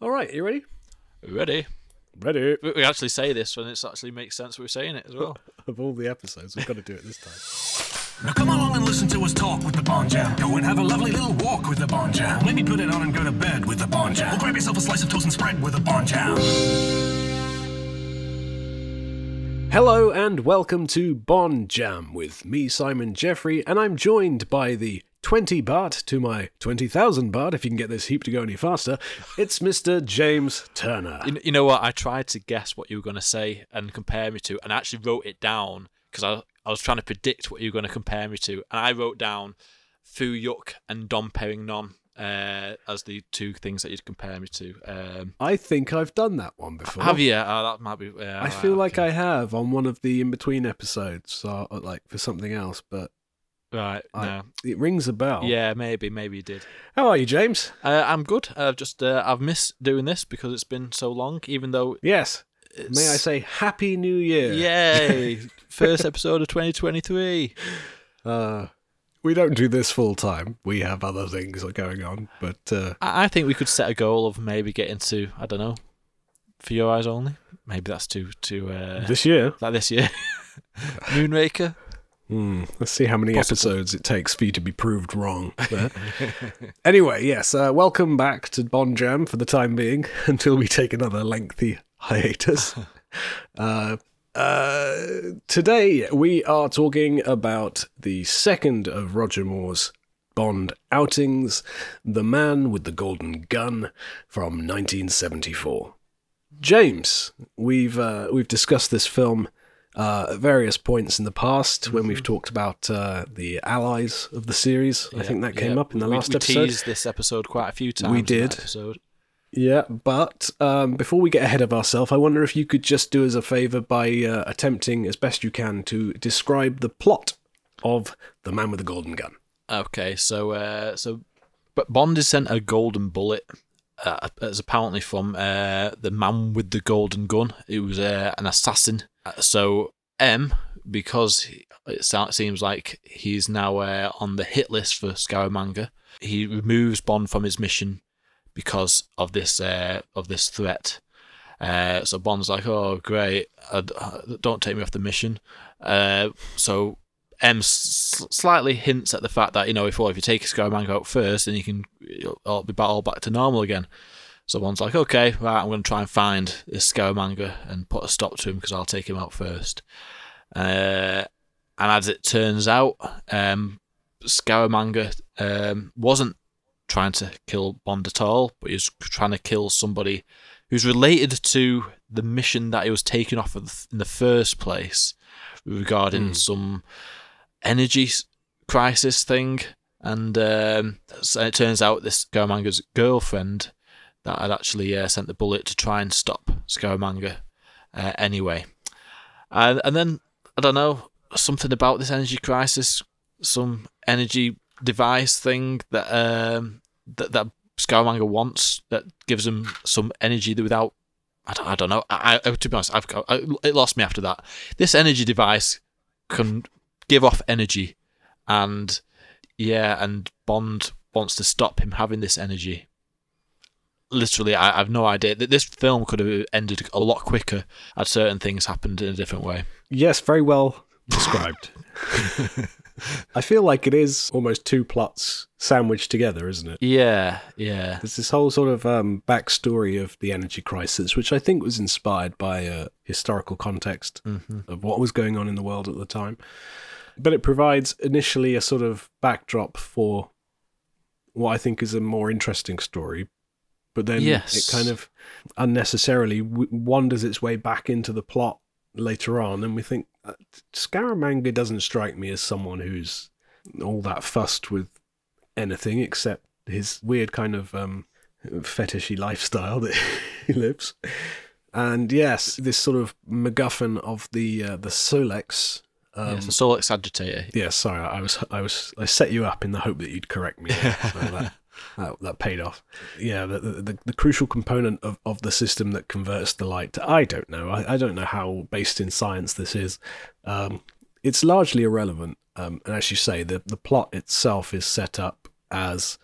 All right, you ready? Ready? Ready. We we actually say this when it actually makes sense. We're saying it as well. Of all the episodes, we've got to do it this time. Now come along and listen to us talk with the Bond Jam. Go and have a lovely little walk with the Bond Jam. Maybe put it on and go to bed with the Bond Jam. Or grab yourself a slice of toast and spread with the Bond Jam. Hello and welcome to Bond Jam with me, Simon Jeffrey, and I'm joined by the 20 baht to my 20,000 baht, if you can get this heap to go any faster. It's Mr. James Turner. You, you know what? I tried to guess what you were going to say and compare me to, and I actually wrote it down because I, I was trying to predict what you were going to compare me to, and I wrote down Fu Yuk and Dom Perignon uh, as the two things that you'd compare me to. Um, I think I've done that one before. have you? Oh, that might be. Yeah, I feel like I have on one of the in between episodes, uh, like for something else, but Right. I- no. it rings a bell. Yeah, maybe, maybe you did. How are you, James? Uh, I'm good. I've just uh, I've missed doing this because it's been so long. Even though Yes. it's, May I say Happy New Year? Yay! First episode of 2023. Uh, we don't do this full time. We have other things going on, but uh, I I think we could set a goal of maybe getting to I don't know, for your eyes only. Maybe that's too too uh, this year, like this year. Moonraker. Hmm, let's see how many Possible. episodes it takes for you to be proved wrong. anyway, yes, uh, welcome back to Bond Jam for the time being until we take another lengthy hiatus. uh, uh, today we are talking about the second of Roger Moore's Bond outings, The Man with the Golden Gun from 1974. James, we've uh, we've discussed this film uh, at various points in the past when we've talked about uh, the allies of the series. I think that came Yeah, up in the we- last we episode. teased this episode quite a few times. We did. Yeah, but um, before we get ahead of ourselves, I wonder if you could just do us a favour by uh, attempting as best you can to describe the plot of The Man with the Golden Gun. Okay, so uh, so, but Bond is sent a golden bullet. Uh, as apparently from uh, the man with the golden gun. He was uh, an assassin. Uh, So M, because it seems like he's now uh, on the hit list for Scaramanga, he removes Bond from his mission because of this uh, of this threat. Uh, so Bond's like, "Oh, great! Uh, uh, don't take me off the mission." Uh, so M s- slightly hints at the fact that you know if well, if you take Scaramanga out first, then you can it'll be back, all back to normal again. So one's like, okay, right, I'm going to try and find this Scaramanga and put a stop to him because I'll take him out first. Uh, and as it turns out, um, Scaramanga um, wasn't trying to kill Bond at all, but he was trying to kill somebody who's related to the mission that he was taken off of in the first place regarding Hmm. some energy crisis thing. And um, so it turns out this Scaramanga's girlfriend that had actually uh, sent the bullet to try and stop Scaramanga uh, anyway. And, and then, I don't know, something about this energy crisis, some energy device thing that um, that, that Scaramanga wants that gives him some energy without. I don't, I don't know. I, I, to be honest, I've I, it lost me after that. This energy device can give off energy, and yeah, and Bond wants to stop him having this energy. Literally, I, have no idea. that This film could have ended a lot quicker had certain things happened in a different way. Yes, very well described. I feel like it is almost two plots sandwiched together, isn't it? Yeah, yeah. There's this whole sort of um, backstory of the energy crisis, which I think was inspired by a historical context hmm of what was going on in the world at the time. But it provides initially a sort of backdrop for what I think is a more interesting story. But then Yes. it kind of unnecessarily w- wanders its way back into the plot later on, and we think uh, Scaramanga doesn't strike me as someone who's all that fussed with anything except his weird kind of um, fetishy lifestyle that he lives. And yes, this sort of MacGuffin of the uh, the Solex. Um, yeah, so Solex agitator. yeah, sorry, I was I was I set you up in the hope that you'd correct me. there. That, that that paid off. Yeah, the, the the the crucial component of, of the system that converts the light. To, I don't know. I, I don't know how based in science this is. Um, it's largely irrelevant. Um, and as you say, the the plot itself is set up as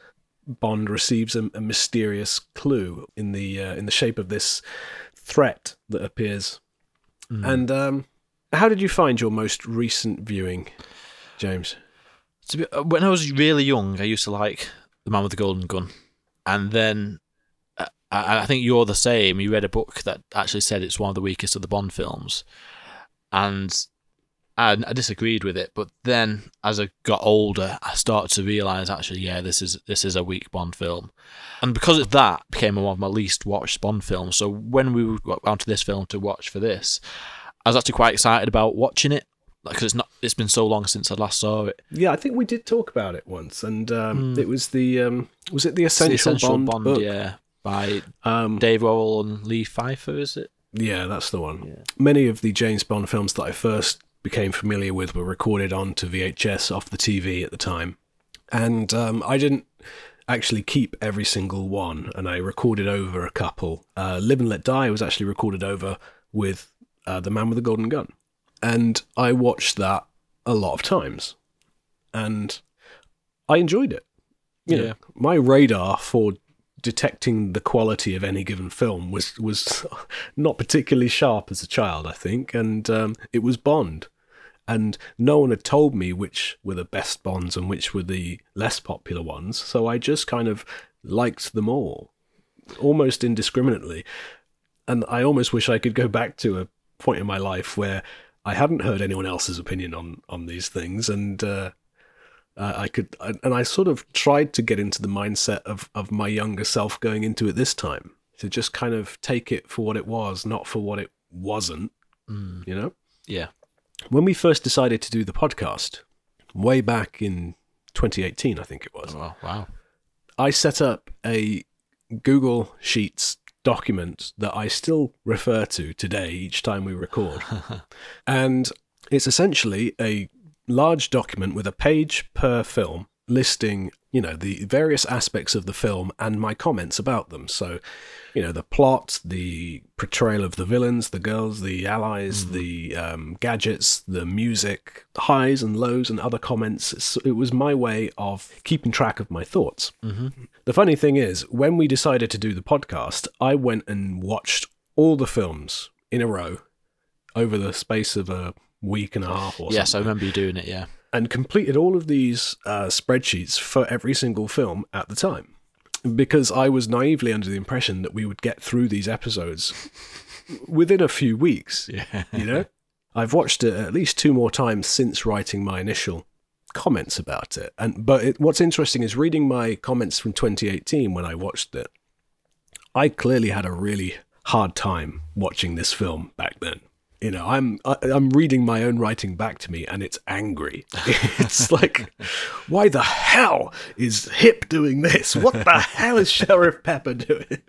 Bond receives a, a mysterious clue in the uh, in the shape of this threat that appears. And um, how did you find your most recent viewing, James? To be, uh, when I was really young, I used to like The Man with the Golden Gun, and then uh, I, think you're the same. You read a book that actually said it's one of the weakest of the Bond films, and I, I disagreed with it. But then, as I got older, I started to realize actually, yeah, this is this is a weak Bond film, and because of that, became one of my least watched Bond films. So when we got round to this film to watch for this, I was actually quite excited about watching it because it's not. It's been so long since I last saw it. Yeah, I think we did talk about it once, and um, it was the um, was it the It's the essential, Essential Bond, book? yeah, by Um, Dave Worrall and Lee Pfeiffer, is it? Yeah, that's the one. Many of the James Bond films that I first became familiar with were recorded onto VHS off the TV at the time. And um, I didn't actually keep every single one, and I recorded over a couple. Uh, Live and Let Die was actually recorded over with uh, The Man with the Golden Gun. And I watched that a lot of times. And I enjoyed it. You Yeah. know, my radar for detecting the quality of any given film was was not particularly sharp as a child, I think, and um, it was Bond, and no one had told me which were the best Bonds and which were the less popular ones, so I just kind of liked them all, almost indiscriminately, and I almost wish I could go back to a point in my life where I hadn't heard anyone else's opinion on on these things, and. Uh, I could, and I sort of tried to get into the mindset of, of my younger self going into it this time to just kind of take it for what it was, not for what it wasn't. You know, Yeah. when we first decided to do the podcast, way back in 2018, I think it was, Oh, wow. I set up a Google Sheets document that I still refer to today each time we record. and it's essentially a large document with a page per film listing, you know, the various aspects of the film and my comments about them. So, you know, the plot, the portrayal of the villains, the girls, the allies, the um, gadgets, the music, highs and lows, and other comments. It's, it was my way of keeping track of my thoughts. The funny thing is, when we decided to do the podcast, I went and watched all the films in a row over the space of a week and a half or Yes, I remember you doing it, yeah. And completed all of these uh, spreadsheets for every single film at the time. Because I was naively under the impression that we would get through these episodes within a few weeks. Yeah. You know, I've watched it at least two more times since writing my initial comments about it. And but it, what's interesting is reading my comments from 2018 when I watched it. I clearly had a really hard time watching this film back then. You know, I'm I, I'm reading my own writing back to me, and it's angry. it's like, why the hell is Hip doing this? What the hell is Sheriff Pepper doing?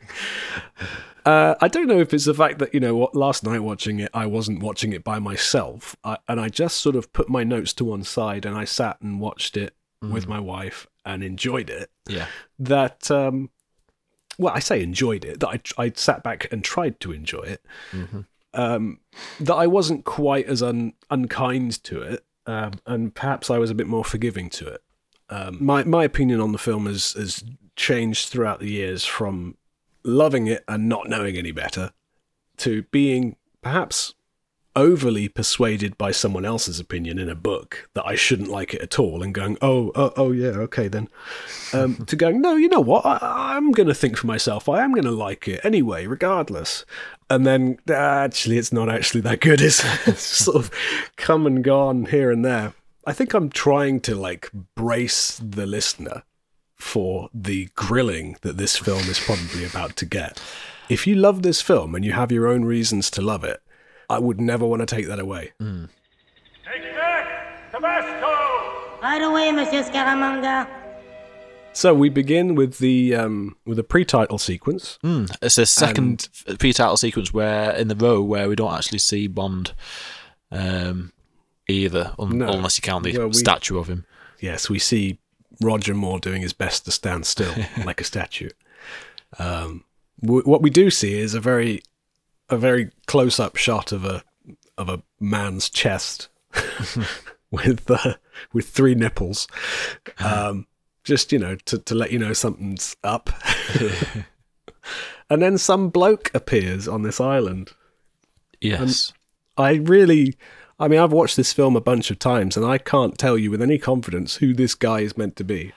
Uh, I don't know if it's the fact that you know what last night watching it, I wasn't watching it by myself, I, and I just sort of put my notes to one side and I sat and watched it with my wife and enjoyed it. Yeah. That, um, well, I say enjoyed it. That I I sat back and tried to enjoy it. Um, that I wasn't quite as un, unkind to it, um, and perhaps I was a bit more forgiving to it. Um, my my opinion on the film has has changed throughout the years from loving it and not knowing any better to being perhaps overly persuaded by someone else's opinion in a book that I shouldn't like it at all and going, oh, oh, oh yeah, okay then. Um, to going, no, you know what? I, I'm going to think for myself. I am going to like it anyway, regardless. And then actually, it's not actually that good. It's, it's sort of come and gone here and there. I think I'm trying to like brace the listener for the grilling that this film is probably about to get. If you love this film and you have your own reasons to love it, I would never want to take that away. Mm. Take back! Tabasco! Right away, Monsieur Scaramanga. So we begin with the um, with a pre-title sequence. Mm, it's the second pre-title sequence where in the row where we don't actually see Bond um, either, un- No. unless you count the Well, we- statue of him. Yes, we see Roger Moore doing his best to stand still like a statue. Um, w- what we do see is a very a very close-up shot of a of a man's chest with uh, with three nipples. Um, just you know to, to let you know something's up. and then some bloke appears on this island. Yes. I really, I mean, I've watched this film a bunch of times, and I can't tell you with any confidence who this guy is meant to be.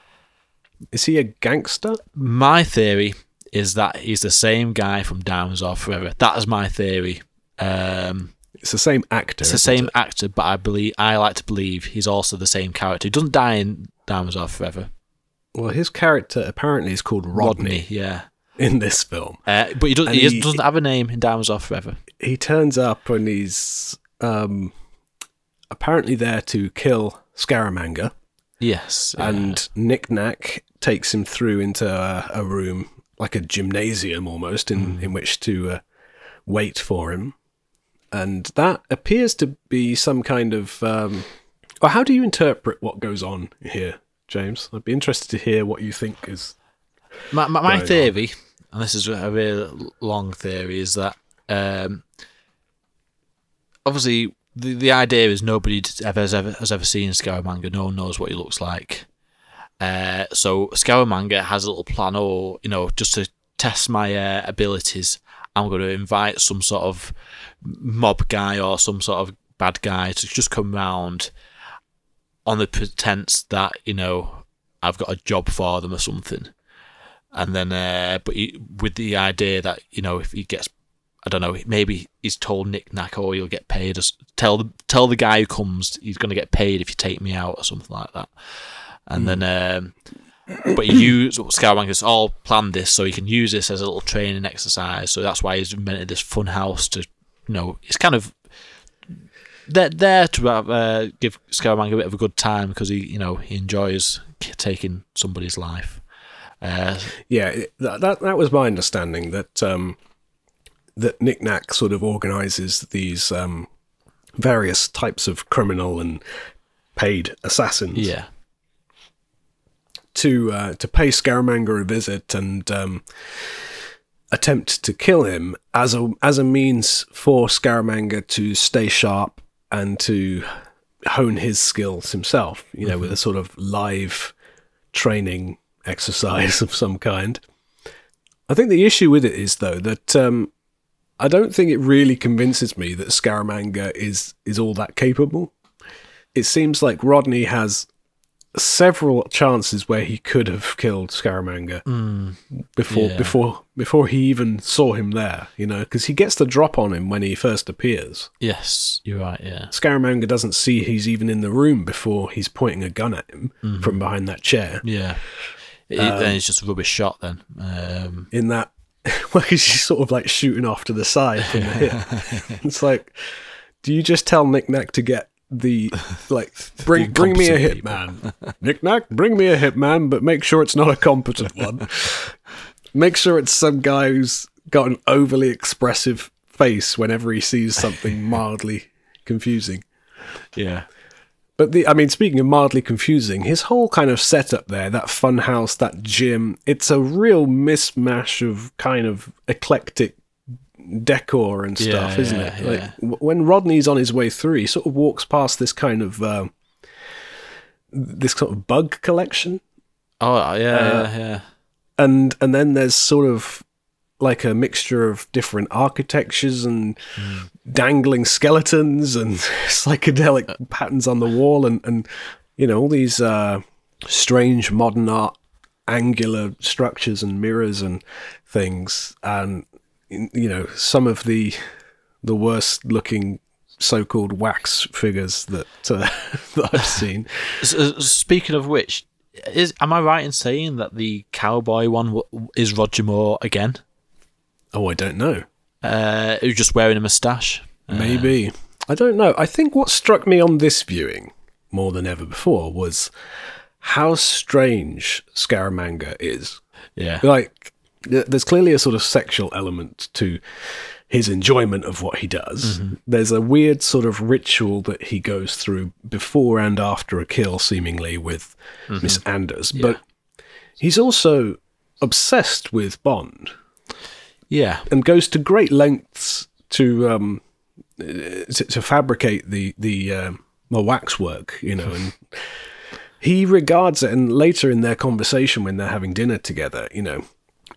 Is he a gangster? my theory is that he's the same guy from Diamonds Are Forever. That is my theory. Um, It's the same actor. it's the same it? actor, but I believe I like to believe he's also the same character. He doesn't die in Diamonds Are Forever. Well, his character apparently is called Rodney, yeah. in this film. Uh, but he, does, he, he, doesn't have a name in Diamonds Are Forever. He turns up and he's um, apparently there to kill Scaramanga. Yes. yeah. and Nick Nack takes him through into a, a room like a gymnasium almost in, in which to uh, wait for him and that appears to be some kind of um, well, how do you interpret what goes on here james i'd be interested to hear what you think is My, my, my going on. theory, and this is a really long theory, is that um, obviously the the idea is nobody ever has ever has ever seen Scaramanga. No one knows what he looks like. Uh, so Scaramanga has a little plan, or you know, just to test my uh, abilities, I'm going to invite some sort of mob guy or some sort of bad guy to just come round on the pretense that you know I've got a job for them or something. And then uh, but he, with the idea that you know if he gets I don't know maybe he's told Nick Nack or you'll get paid or tell the tell the guy who comes he's going to get paid if you take me out or something like that. And then um, but he used Scaramanga all planned this so he can use this as a little training exercise. So that's why he's invented this fun house to you know it's kind of they're there to uh, give Scaramanga a bit of a good time because he you know he enjoys taking somebody's life. Uh, yeah that, that that was my understanding that um that Nick Nack sort of organizes these um various types of criminal and paid assassins yeah. to uh, to pay Scaramanga a visit and um, attempt to kill him as a as a means for Scaramanga to stay sharp and to hone his skills himself. You know, with a sort of live training exercise of some kind. I think the issue with it is though that um, I don't think it really convinces me that Scaramanga is is all that capable. It seems like Rodney has several chances where he could have killed Scaramanga before yeah. before before he even saw him there. You know, because he gets the drop on him when he first appears. Yes, you're right. Yeah, Scaramanga doesn't see he's even in the room before he's pointing a gun at him from behind that chair. yeah. It, then it's just a rubbish shot. Then, um, In that, well, he's sort of like shooting off to the side from the hip. it's like, do you just tell Nick Nack to get the like bring bring me a hitman, Nick Nack, bring me a hitman, but make sure it's not a competent one. make sure it's some guy who's got an overly expressive face whenever he sees something mildly confusing. yeah, But the, I mean, speaking of mildly confusing, his whole kind of setup there, that fun house, that gym, it's a real mismatch of kind of eclectic decor and stuff, Yeah, isn't yeah, it? Like yeah. when Rodney's on his way through, he sort of walks past this kind of um, this sort of bug collection, oh yeah, yeah, yeah. and and then there's sort of like a mixture of different architectures and dangling skeletons and psychedelic patterns on the wall and and you know all these uh strange modern art angular structures and mirrors and things and you know some of the the worst looking so-called wax figures that uh, that I've seen uh, speaking of which, is am I right in saying that the cowboy one is Roger Moore again? oh I don't know Uh, who's just wearing a moustache? Maybe. I don't know. I think what struck me on this viewing more than ever before was how strange Scaramanga is. Yeah, Like, there's clearly a sort of sexual element to his enjoyment of what he does. There's a weird sort of ritual that he goes through before and after a kill, seemingly, with Miss Anders. But he's also obsessed with Bond. Yeah, and goes to great lengths to um uh, to, to fabricate the the um, the waxwork, you know, and he regards it, and later in their conversation when they're having dinner together, you know,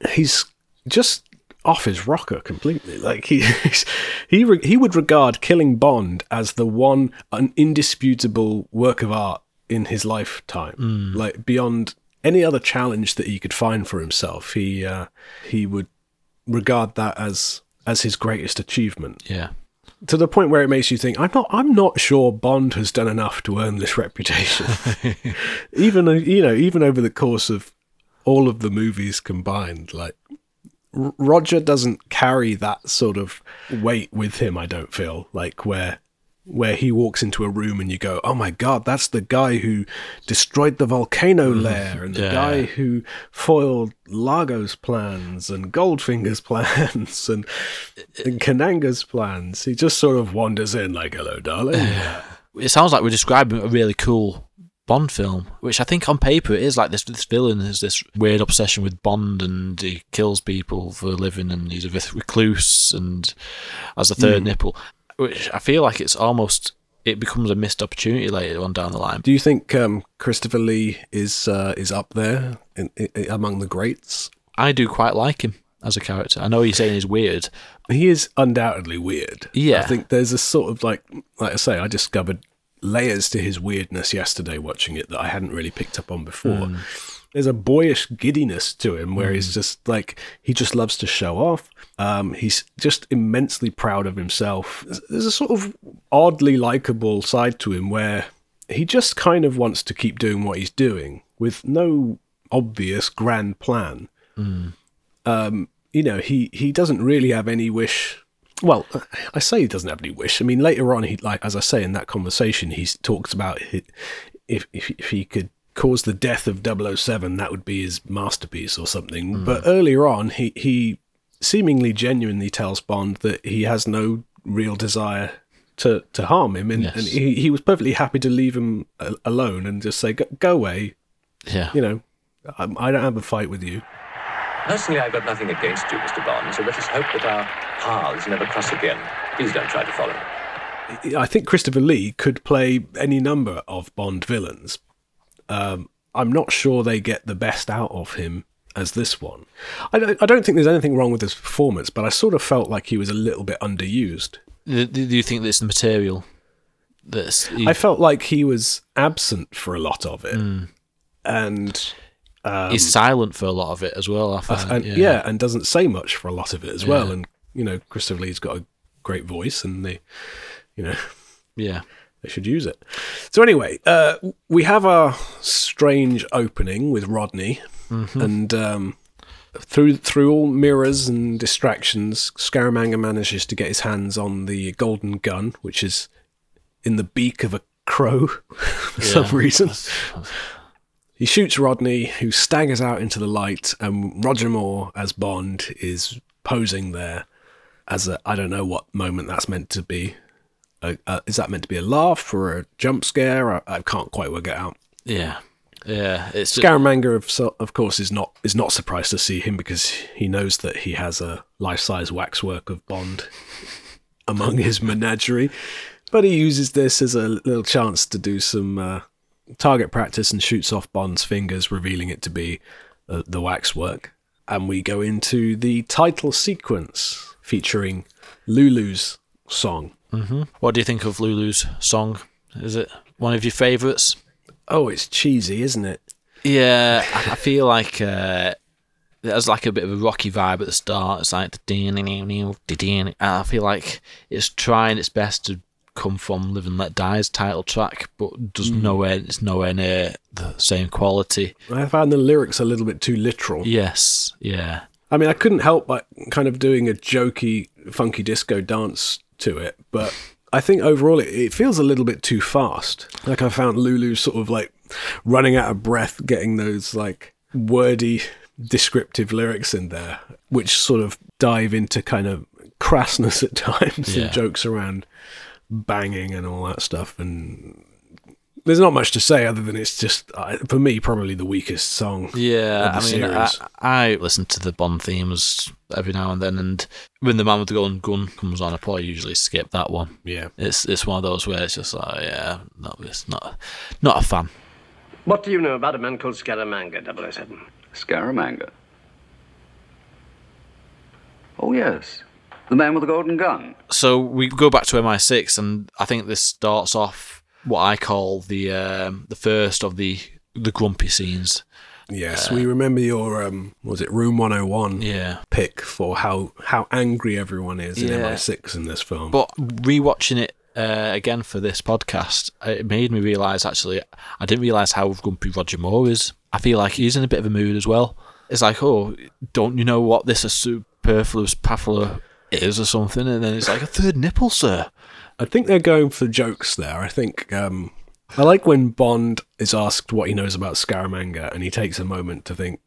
he's just off his rocker completely. Like he he's- he re- he would regard killing Bond as the one an indisputable work of art in his lifetime, like beyond any other challenge that he could find for himself. He uh, he would regard that as as his greatest achievement Yeah. to the point where it makes you think I'm not I'm not sure Bond has done enough to earn this reputation. even uh, you know even over the course of all of the movies combined, like R- Roger doesn't carry that sort of weight with him. I don't feel like where where he walks into a room and you go, "Oh my god, that's the guy who destroyed the volcano mm-hmm. lair and the Yeah. guy who foiled Largo's plans and Goldfinger's plans and, and Kananga's plans." He just sort of wanders in like, "Hello, darling." It sounds like we're describing a really cool Bond film, which I think on paper it is like this. This villain has this weird obsession with Bond, and he kills people for a living, and he's a recluse, and as a third nipple. Which I feel like it's almost it becomes a missed opportunity later on down the line. Do you think um, Christopher Lee is uh, is up there in, in, among the greats? I do quite like him as a character. I know you're saying he's weird. He is undoubtedly weird. Yeah. I think there's a sort of like, like I say, I discovered layers to his weirdness yesterday watching it that I hadn't really picked up on before. Hmm. There's a boyish giddiness to him where he's hmm. just like he just loves to show off. Um, he's just immensely proud of himself. There's- a sort of oddly likable side to him where he just kind of wants to keep doing what he's doing with no obvious grand plan hmm. um, you know, he he doesn't really have any wish. Well, I say he doesn't have any wish. I mean, later on, he like as I say in that conversation, he talks about hi- if if if he could cause the death of 007, that would be his masterpiece or something. Hmm. But earlier on, he he seemingly genuinely tells Bond that he has no real desire to to harm him, and, Yes. and he he was perfectly happy to leave him uh, alone and just say, "Go, go away," Yeah. you know. I, I don't have a fight with you. Personally, I've got nothing against you, Mr. Bond, so let us hope that our paths never cross again. Please don't try to follow me. I think Christopher Lee could play any number of Bond villains. Um, I'm not sure they get the best out of him as this one. I don't, I don't think there's anything wrong with his performance, but I sort of felt like he was a little bit underused. Do, do you think that it's the material that's he- I felt like he was absent for a lot of it, and he's silent for a lot of it as well? I find. and yeah. and doesn't say much for a lot of it as well. And you know, Christopher Lee's got a great voice, and they, you know, yeah. They should use it. So anyway, uh, we have our strange opening with Rodney, and um, through through all mirrors and distractions, Scaramanga manages to get his hands on the golden gun, which is in the beak of a crow for some reason. He shoots Rodney, who staggers out into the light, and Roger Moore as Bond is posing there as a I don't know what moment that's meant to be. Uh, uh, is that meant to be a laugh or a jump scare? I, I can't quite work it out. Yeah. Yeah. It's just, Scaramanga, of, of course, is not is not surprised to see him because he knows that he has a life size waxwork of Bond among his menagerie. But he uses this as a little chance to do some uh, target practice and shoots off Bond's fingers, revealing it to be uh, the waxwork. And we go into the title sequence featuring Lulu's song. what do you think of Lulu's song? Is it one of your favourites? Oh, it's cheesy, isn't it? Yeah, I feel like uh, there's like a bit of a rocky vibe at the start. It's like and I feel like it's trying its best to come from Live and Let Die's title track, but does hmm. nowhere. It's nowhere near the same quality. I found the lyrics a little bit too literal. Yes, yeah, I mean, I couldn't help but kind of doing a jokey, funky disco dance to it, but I think overall it, it feels a little bit too fast. Like I found Lulu sort of like running out of breath, getting those like wordy, descriptive lyrics in there, which sort of dive into kind of crassness at times Yeah. and jokes around banging and all that stuff. And there's not much to say other than it's just, uh, for me, probably the weakest song. yeah. I of the mean, I, series. I listen to the Bond themes every now and then, and when the man with the golden gun comes on, I probably usually skip that one. Yeah. It's it's one of those where it's just like, yeah, no, it's not not a fan. What do you know about a man called Scaramanga, 007? Scaramanga. Oh, yes. The man with the golden gun. So we go back to MI6, and I think this starts off what I call the um, the first of the the grumpy scenes. Yes, we remember your um, was it Room 101 Yeah. pick for how how angry everyone is in Yeah. MI6 in this film. But rewatching it uh, again for this podcast, it made me realise actually I didn't realise how grumpy Roger Moore is. I feel like he's in a bit of a mood as well. It's like, oh, don't you know what this a superfluous papilla is or something? And then it's like a third nipple, sir. I think they're going for jokes there. I think um, I like when Bond is asked what he knows about Scaramanga, and he takes a moment to think,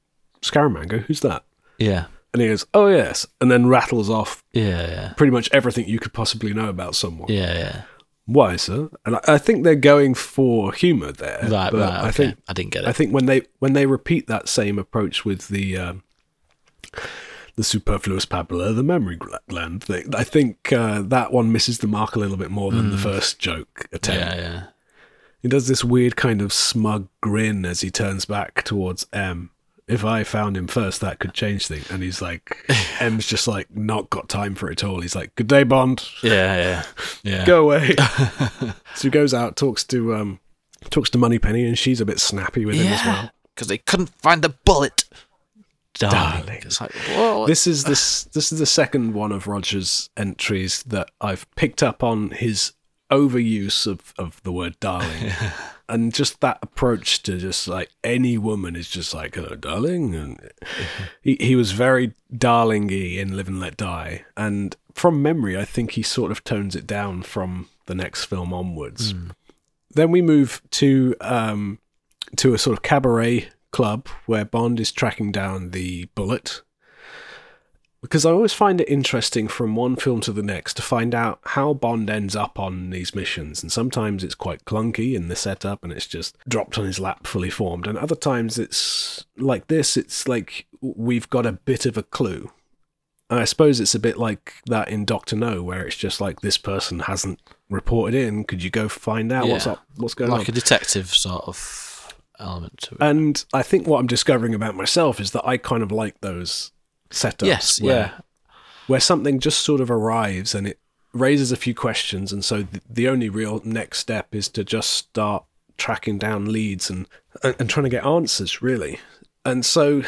Scaramanga, who's that? Yeah, And he goes, oh yes, and then rattles off yeah, yeah, pretty much everything you could possibly know about someone. yeah, yeah. Why, sir? And I, I think they're going for humour there. Right, but right. Okay. I think I didn't get it. I think when they when they repeat that same approach with the um, the superfluous papilla, the memory gl- gland thing, I think uh, that one misses the mark a little bit more than the first joke attempt. Mm. yeah, yeah. He does this weird kind of smug grin as he turns back towards M. If I found him first, that could change things. And he's like, M's just like not got time for it at all. He's like, "Good day, Bond. Yeah, yeah, yeah. Go away." so he goes out, talks to um, talks to Moneypenny, and she's a bit snappy with him as well. because they couldn't find the bullet. Darling. Darling. It's like, whoa. This is this this is the second one of Roger's entries that I've picked up on his overuse of, of the word darling. and just that approach to just like any woman is just like, hello, darling. And he, he was very darlingy in Live and Let Die. And from memory, I think he sort of tones it down from the next film onwards. Then we move to um, to a sort of cabaret club where Bond is tracking down the bullet. Because I always find it interesting from one film to the next to find out how Bond ends up on these missions. And sometimes it's quite clunky in the setup and it's just dropped on his lap fully formed. And other times it's like this it's like we've got a bit of a clue. And I suppose it's a bit like that in Doctor No, where it's just like this person hasn't reported in. Could you go find out what's up? What's going on? like a detective sort of element to it. And I think what I'm discovering about myself is that I kind of like those setups. Yes, where, yeah. Where something just sort of arrives and it raises a few questions, and so the, the only real next step is to just start tracking down leads and, and and trying to get answers, really. And so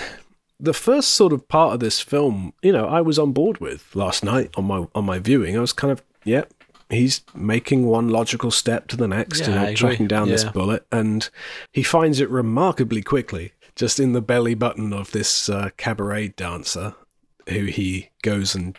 the first sort of part of this film, you know, I was on board with last night on my on my viewing. I was kind of, yep, he's making one logical step to the next, Yeah, you know, tracking down this bullet, and he finds it remarkably quickly, just in the belly button of this uh, cabaret dancer, who he goes and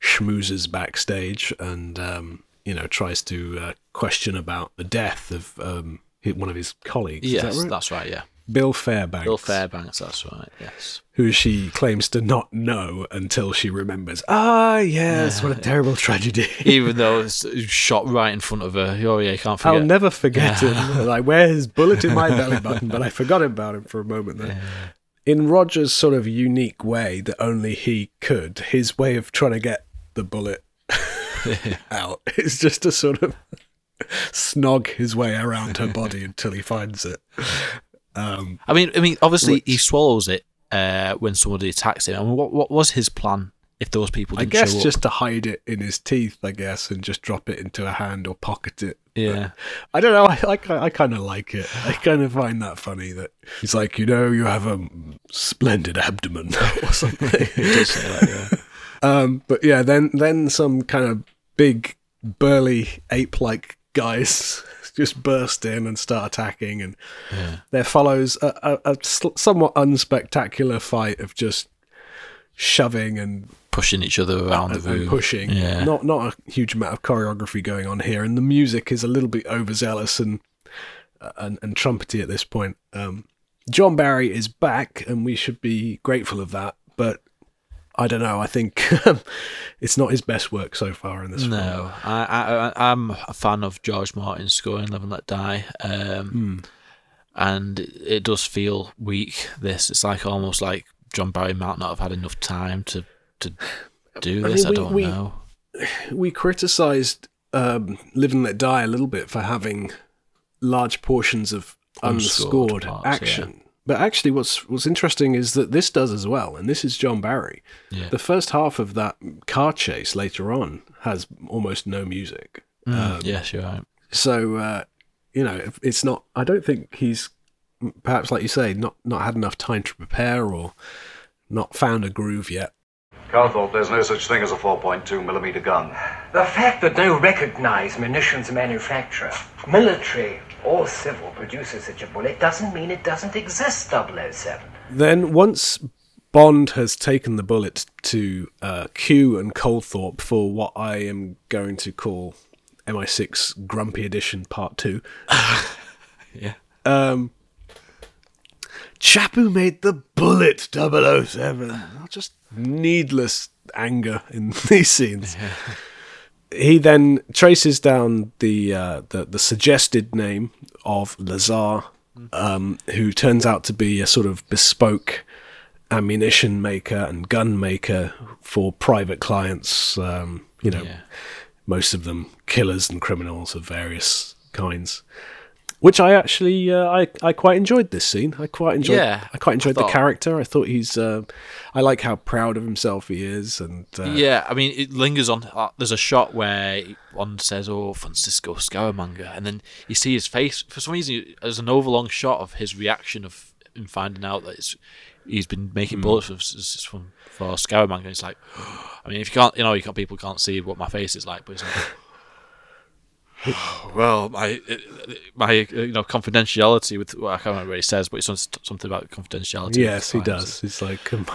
schmoozes backstage, and um, you know tries to uh, question about the death of um, one of his colleagues. Yes, that right? that's right. Yeah, Bill Fairbanks. Bill Fairbanks. That's right. Yes. who she claims to not know until she remembers. Ah, yes, what a terrible tragedy. Even though it's shot right in front of her. Oh yeah, you can't forget. I'll never forget him. Like, wear his bullet in my belly button, but I forgot about him for a moment there. In Roger's sort of unique way that only he could, his way of trying to get the bullet out is just to sort of snog his way around her body until he finds it. Um, I mean, I mean, obviously he swallows it uh, when somebody attacks him. I mean, what what was his plan if those people I guess just to hide it in his teeth, I guess, and just drop it into a hand or pocket it. Yeah. I don't know. I I, I kind of like it. I kind of find that funny that he's like, you know, you have a splendid abdomen or something. That, yeah. um, but yeah, then then some kind of big burly ape-like guys just burst in and start attacking, and there follows a, a, a somewhat unspectacular fight of just shoving and Pushing each other around and, the and room. pushing. Yeah. Not not a huge amount of choreography going on here, and the music is a little bit overzealous and uh, and, and trumpety at this point. Um, John Barry is back, and we should be grateful of that. I don't know. I think it's not his best work so far in this film. No, I, I, I- I'm a fan of George Martin's scoring in Live and Let Die, um, Hmm. and it, does feel weak. This it's like almost like John Barry might not have had enough time to to do I this. mean, I, we- don't we- know. we criticised um, Live and Let Die a little bit for having large portions of unscored, parts, yeah. Action. But actually, what's what's interesting is that this does as well, and this is John Barry. Yeah. The first half of that car chase later on has almost no music. Mm, yes, you're right. So uh, you know, it's not. I don't think he's perhaps, like you say, not not had enough time to prepare or not found a groove yet. Colthorpe, there's no such thing as a 4.2 millimeter gun. The fact that no recognized munitions manufacturer, military or civil, produces such a bullet doesn't mean it doesn't exist, 007. Then once Bond has taken the bullet to uh, Q and Colthorpe for what I am going to call MI6 Grumpy Edition Part Two. Yeah. Um, chap who made the bullet 007. Oh, Just needless anger in these scenes. He then traces down the, uh, the the suggested name of Lazar, um, who turns out to be a sort of bespoke ammunition maker and gun maker for private clients. Um, you know, Yeah. most of them killers and criminals of various kinds. Which I actually uh, I I quite enjoyed this scene. I quite enjoyed. Yeah, I quite enjoyed I the character. I thought he's. Uh, I like how proud of himself he is, and uh, yeah, I mean, it lingers on. Uh, there's a shot where one says, "Oh, Francisco Scaramanga," and then you see his face. For some reason, there's an overlong shot of his reaction of him finding out that it's, he's been making bullets for, s- for Scaramanga. It's like, I mean, if you can't, you know, you can't, people can't see what my face is like, but it's like. Well, my my you know confidentiality with well, I can't remember what he says, but it's some- something about confidentiality. Yes, he does. He's like, um,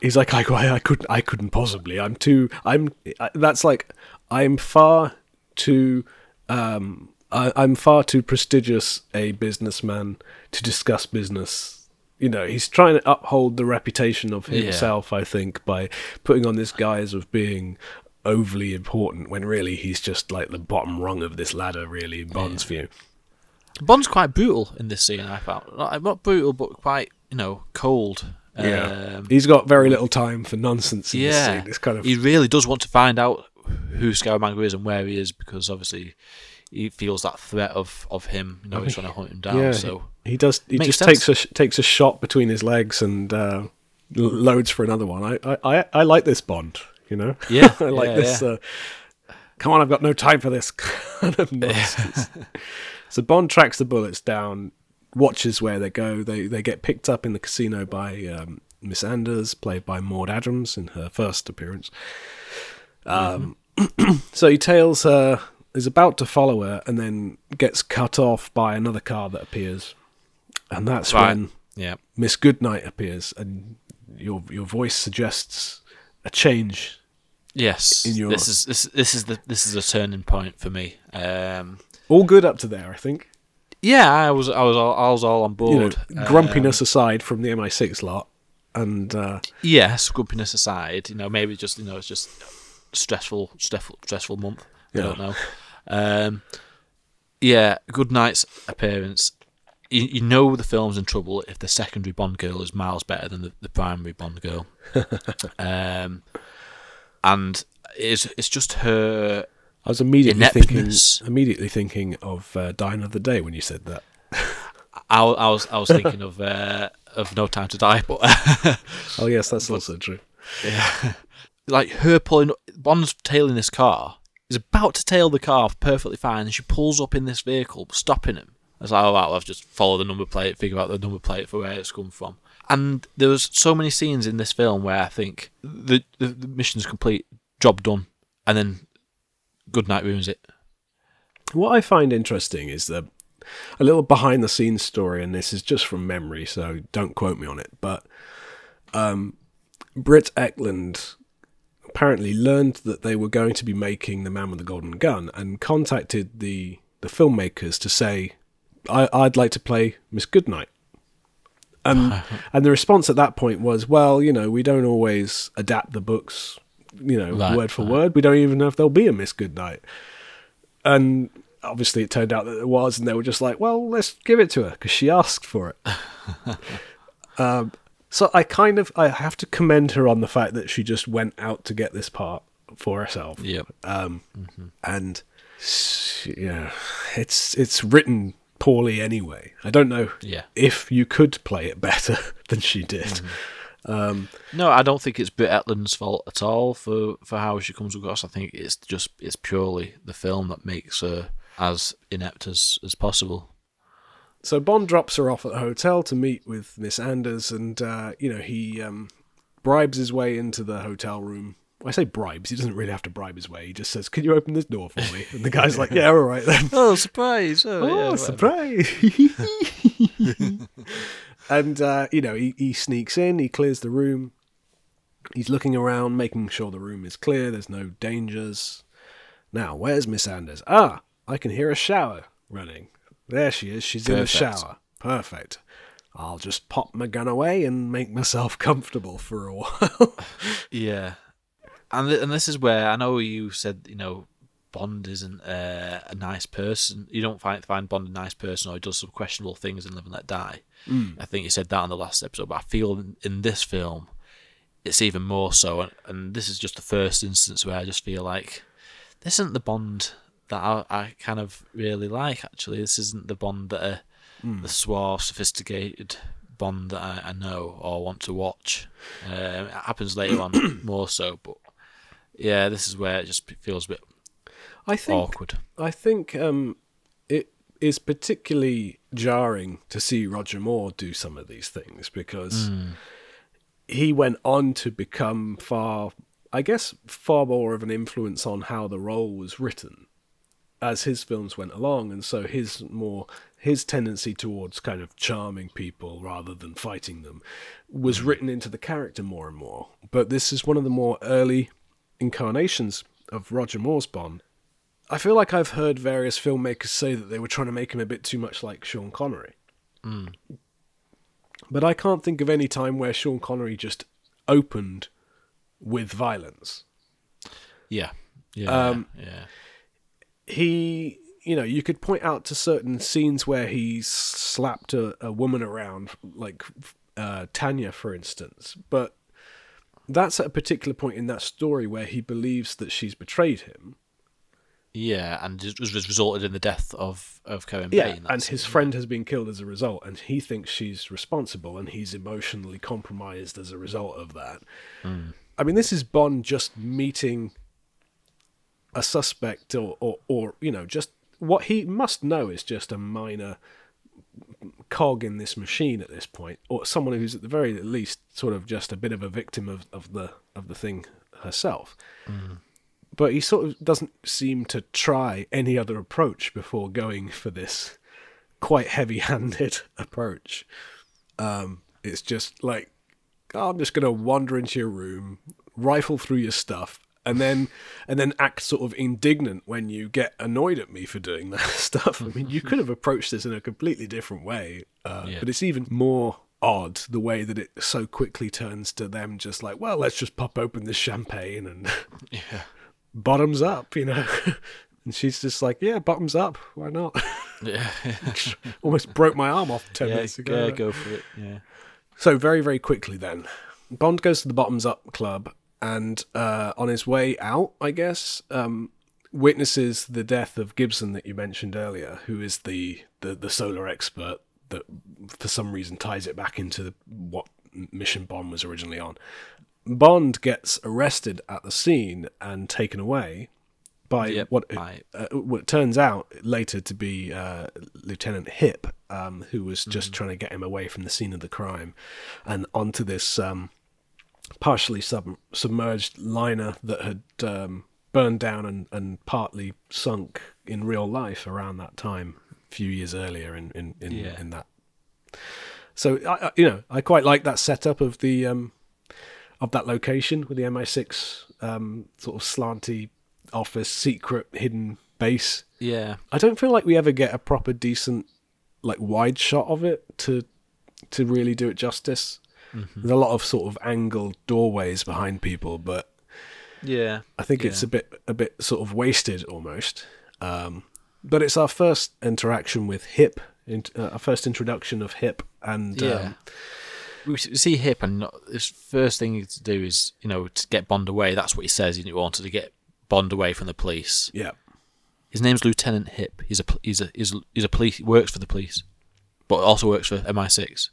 he's like, I, I, I couldn't, I couldn't possibly. I'm too. I'm. I, that's like, I'm far too. Um, I, I'm far too prestigious a businessman to discuss business. You know, he's trying to uphold the reputation of Yeah. himself. I think by putting on this guise of being overly important when really he's just like the bottom rung of this ladder. Really, in Bond's view. Bond's quite brutal in this scene. I found not, not brutal, but quite you know cold. Yeah, Um, he's got very little time for nonsense in this scene. It's kind of he really does want to find out who Scaramanga is and where he is because obviously he feels that threat of, of him. You know, he's trying to hunt him down. Yeah, so he does. He just sense. takes a takes a shot between his legs and uh, loads for another one. I, I, I like this Bond. You know. Yeah, like yeah, this. yeah. Uh, Come on, I've got no time for this kind of nonsense. so Bond tracks the bullets down, watches where they go. They they get picked up in the casino by um, Miss Anders, played by Maud Adams in her first appearance. Um, so he tails her, is about to follow her, and then gets cut off by another car that appears, and that's Right. when yeah, Miss Goodnight appears, and your your voice suggests a change. Yes, In your- this is this this is the this is a turning point for me. Um, All good up to there, I think. yeah, I was I was all, I was all on You know, board. Um, grumpiness aside from the MI6 lot, and uh, yes, grumpiness aside, you know, maybe just you know, it's just stressful, stressful, stressful month. I Yeah. don't know. Um, yeah, Goodnight's appearance. You, you know the film's in trouble if the secondary Bond girl is miles better than the, the primary Bond girl. um, and it's it's just her. I was immediately thinking immediately thinking of uh, Die Another Day when you said that. I, I was I was thinking of uh, of No Time to Die, but Oh yes, that's also true. Yeah, like her pulling Bond's tailing this car. He's about to tail the car perfectly fine, and she pulls up in this vehicle, stopping him. I was like, oh, well, I've just follow the number plate, figure out the number plate for where it's come from. And there was so many scenes in this film where I think the the, the mission's complete, job done, and then Goodnight ruins it. What I find interesting is that a little behind the scenes story, and this is just from memory, so don't quote me on it. But um, Britt Ekland apparently learned that they were going to be making The Man with the Golden Gun and contacted the the filmmakers to say, I, "I'd like to play Miss Goodnight." And and the response at that point was, "Well, you know, we don't always adapt the books, you know, Right, word for right. word. We don't even know if there'll be a Miss Goodnight." And obviously, it turned out that there was, and they were just like, "Well, let's give it to her because she asked for it." um, so I kind of I have to commend her on the fact that she just went out to get this part for herself. Yep. Um, and s- yeah, it's it's written poorly anyway. I don't know Yeah. if you could play it better than she did. Um, No, I don't think it's Britt Ekland's fault at all for, for how she comes across. I think it's just it's purely the film that makes her as inept as, as possible. So Bond drops her off at the hotel to meet with Miss Anders, and uh, you know he um, bribes his way into the hotel room. I say bribes; he doesn't really have to bribe his way. He just says, "Can you open this door for me?" And the guy's like, "Yeah, all right then." Oh, surprise! Oh, oh, yeah, surprise! and uh, you know he, he sneaks in, he clears the room. He's looking around, making sure the room is clear. There's no dangers. Now, where's Miss Anders? Ah, I can hear a shower running. There she is. She's in the shower. Perfect. I'll just pop my gun away and make myself comfortable for a while. Yeah, and th- and this is where I know you said you know Bond isn't uh, a nice person. You don't find find Bond a nice person, or he does some questionable things in Live and Let Die. Mm. I think you said that in the last episode, but I feel in, in this film it's even more so. And, and this is just the first instance where I just feel like this isn't the Bond that I, I kind of really like. Actually, this isn't the Bond that uh, Mm. the suave, sophisticated Bond that I, I know or want to watch. Um, it happens later on more so, but yeah, this is where it just feels a bit I think awkward. I think um, it is particularly jarring to see Roger Moore do some of these things because Mm. he went on to become far, I guess, far more of an influence on how the role was written as his films went along, and so his more his tendency towards kind of charming people rather than fighting them was written into the character more and more. But this is one of the more early incarnations of Roger Moore's Bond. I feel like I've heard various filmmakers say that they were trying to make him a bit too much like Sean Connery. Mm. But I can't think of any time where Sean Connery just opened with violence. Yeah, yeah, Um, yeah. He, you know, you could point out to certain scenes where he slapped a, a woman around, like uh, Tanya, for instance. But that's at a particular point in that story where he believes that she's betrayed him. Yeah, and it was resulted in the death of of Cohen. Yeah, Bain. and his friend has been killed as a result, and he thinks she's responsible, and he's emotionally compromised as a result of that. Mm. I mean, this is Bond just meeting a suspect, or, or, or you know, just what he must know is just a minor cog in this machine at this point, or someone who's at the very least sort of just a bit of a victim of, of the of the thing herself. But he sort of doesn't seem to try any other approach before going for this quite heavy-handed approach. Um, it's just like, oh, I'm just going to wander into your room, rifle through your stuff, and then and then act sort of indignant when you get annoyed at me for doing that stuff. I mean, you could have approached this in a completely different way, uh, Yeah. but it's even more odd the way that it so quickly turns to them just like, well, let's just pop open this champagne and Yeah. bottoms up, you know. And she's just like, yeah, bottoms up. Why not? Yeah. Almost broke my arm off 10 yeah, minutes ago. yeah, go for it. Yeah. So very, very quickly then, Bond goes to the Bottoms Up Club, and uh, on his way out, I guess, um, witnesses the death of Gibson that you mentioned earlier, who is the, the, the solar expert that, for some reason, ties it back into the, what mission Bond was originally on. Bond gets arrested at the scene and taken away by Yep, what, by- uh, what turns out later to be uh, Lieutenant Hip, um, who was just trying to get him away from the scene of the crime and onto this um, partially sub- submerged liner that had um, burned down and, and partly sunk in real life around that time, a few years earlier in, in, in, Yeah. in that. So, I, I- you know, I quite like that setup of the um, of that location with the MI6 um, sort of slanty office, secret hidden base. Yeah. I don't feel like we ever get a proper decent like wide shot of it to to really do it justice. Mhm. There's a lot of sort of angled doorways behind people, but Yeah. I think it's a bit a bit sort of wasted almost. Um, but it's our first interaction with Hip, int- uh, our first introduction of Hip, and Yeah. um, we see Hip, and his first thing he to do is, you know, to get Bond away. That's what he says. He wanted to get Bond away from the police. Yeah. His name's Lieutenant Hip. He's a he's a he's, he's a police. He works for the police, but also works for MI6.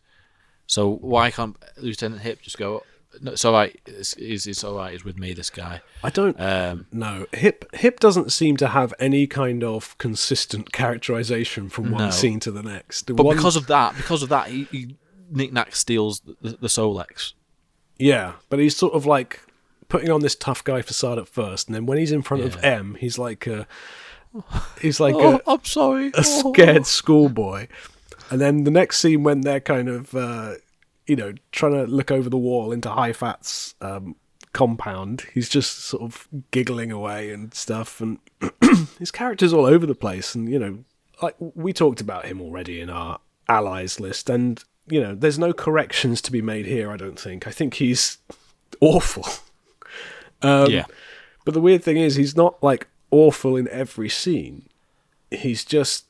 So why can't Lieutenant Hip just go? No, it's all right. It's, it's, it's all right. He's with me. This guy. I don't Um, know. Hip Hip doesn't seem to have any kind of consistent characterization from one No. scene to the next. The but one- because of that, because of that, he, he Nick steals the, the Solex. yeah, but he's sort of like putting on this tough guy facade at first, and then when he's in front of M, he's like a he's like oh, a, I'm sorry. a scared schoolboy. And then the next scene when they're kind of, uh, you know, trying to look over the wall into Hai Fat's um, compound, he's just sort of giggling away and stuff. And his character's all over the place. And, you know, like we talked about him already in our allies list. And, you know, there's no corrections to be made here, I don't think. I think he's awful. Um, Yeah. But the weird thing is, he's not like awful in every scene. He's just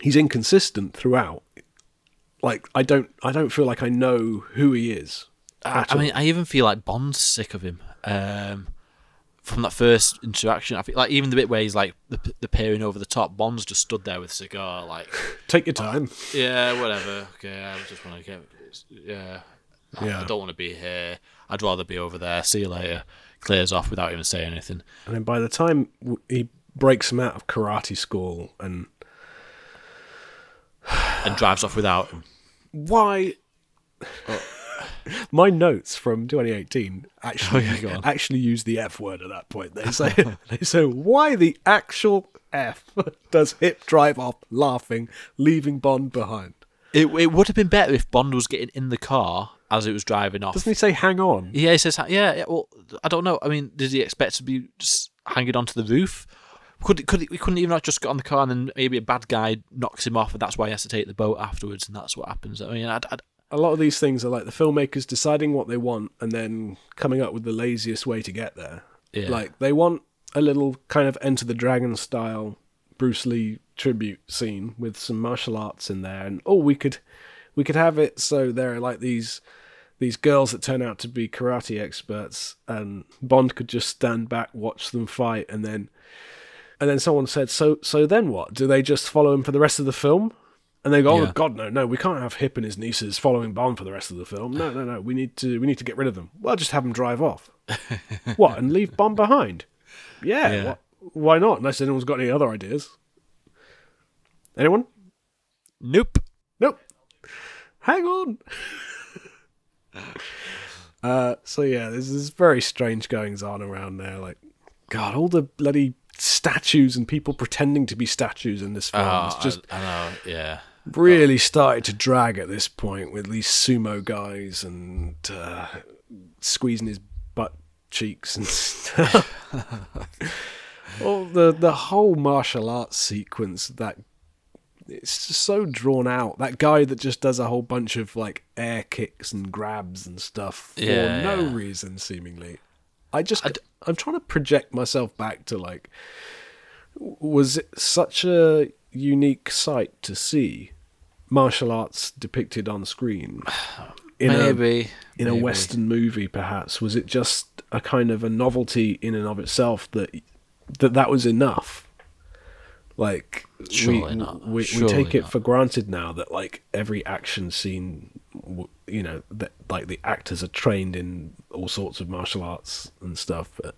he's inconsistent throughout. Like I don't I don't feel like I know who he is. I, I mean. I even feel like Bond's sick of him. Um, from that first interaction, I feel like even the bit where he's like the, the peering over the top, Bond's just stood there with a cigar, like, take your time. yeah, whatever. Okay, I just want to get, yeah, I- Yeah. I don't want to be here. I'd rather be over there. See you later. Clears off without even saying anything. And then by the time he breaks him out of karate school and and drives off without him. why oh. my notes from 2018 actually Oh, yeah, actually use the F word at that point. They say they say why the actual F does Hip drive off laughing, leaving Bond behind? It, it would have been better if Bond was getting in the car as it was driving off. Doesn't he say hang on? Yeah, he says, yeah, yeah. Well, I don't know. I mean, did he expect to be just hanging onto the roof? Could could we couldn't even have just got on the car and then maybe a bad guy knocks him off and that's why he has to take the boat afterwards and that's what happens. I mean, I'd, I'd, A lot of these things are like the filmmakers deciding what they want and then coming up with the laziest way to get there. Yeah. Like they want a little kind of Enter the Dragon style Bruce Lee tribute scene with some martial arts in there, and oh, we could we could have it so there are like these these girls that turn out to be karate experts, and Bond could just stand back, watch them fight, and then and then someone said, so so then what? Do they just follow him for the rest of the film? And they go, Yeah. oh God, no, no, we can't have Hip and his nieces following Bond for the rest of the film. No, no, no, we need to we need to get rid of them. Well, just have them drive off. what and leave Bond behind? Yeah, Yeah. wh- why not? Unless anyone's got any other ideas. Anyone? nope. Nope. Hang on. uh, so yeah, there's this very strange goings on around there. Like, God, all the bloody statues and people pretending to be statues in this film. Oh, it's just I, I know. Yeah. really started to drag at this point with these sumo guys and uh, squeezing his butt cheeks and stuff. Well, the the whole martial arts sequence that it's just so drawn out. That guy that just does a whole bunch of like air kicks and grabs and stuff for Yeah, no yeah. reason, seemingly. I just I d- I'm trying to project myself back to like, was it such a unique sight to see martial arts depicted on screen? In a, maybe. in a. Western movie, perhaps was it just a kind of a novelty in and of itself that that that was enough? Like Surely we, not. we, we take it not. for granted now that like every action scene, w- you know, that like the actors are trained in all sorts of martial arts and stuff. But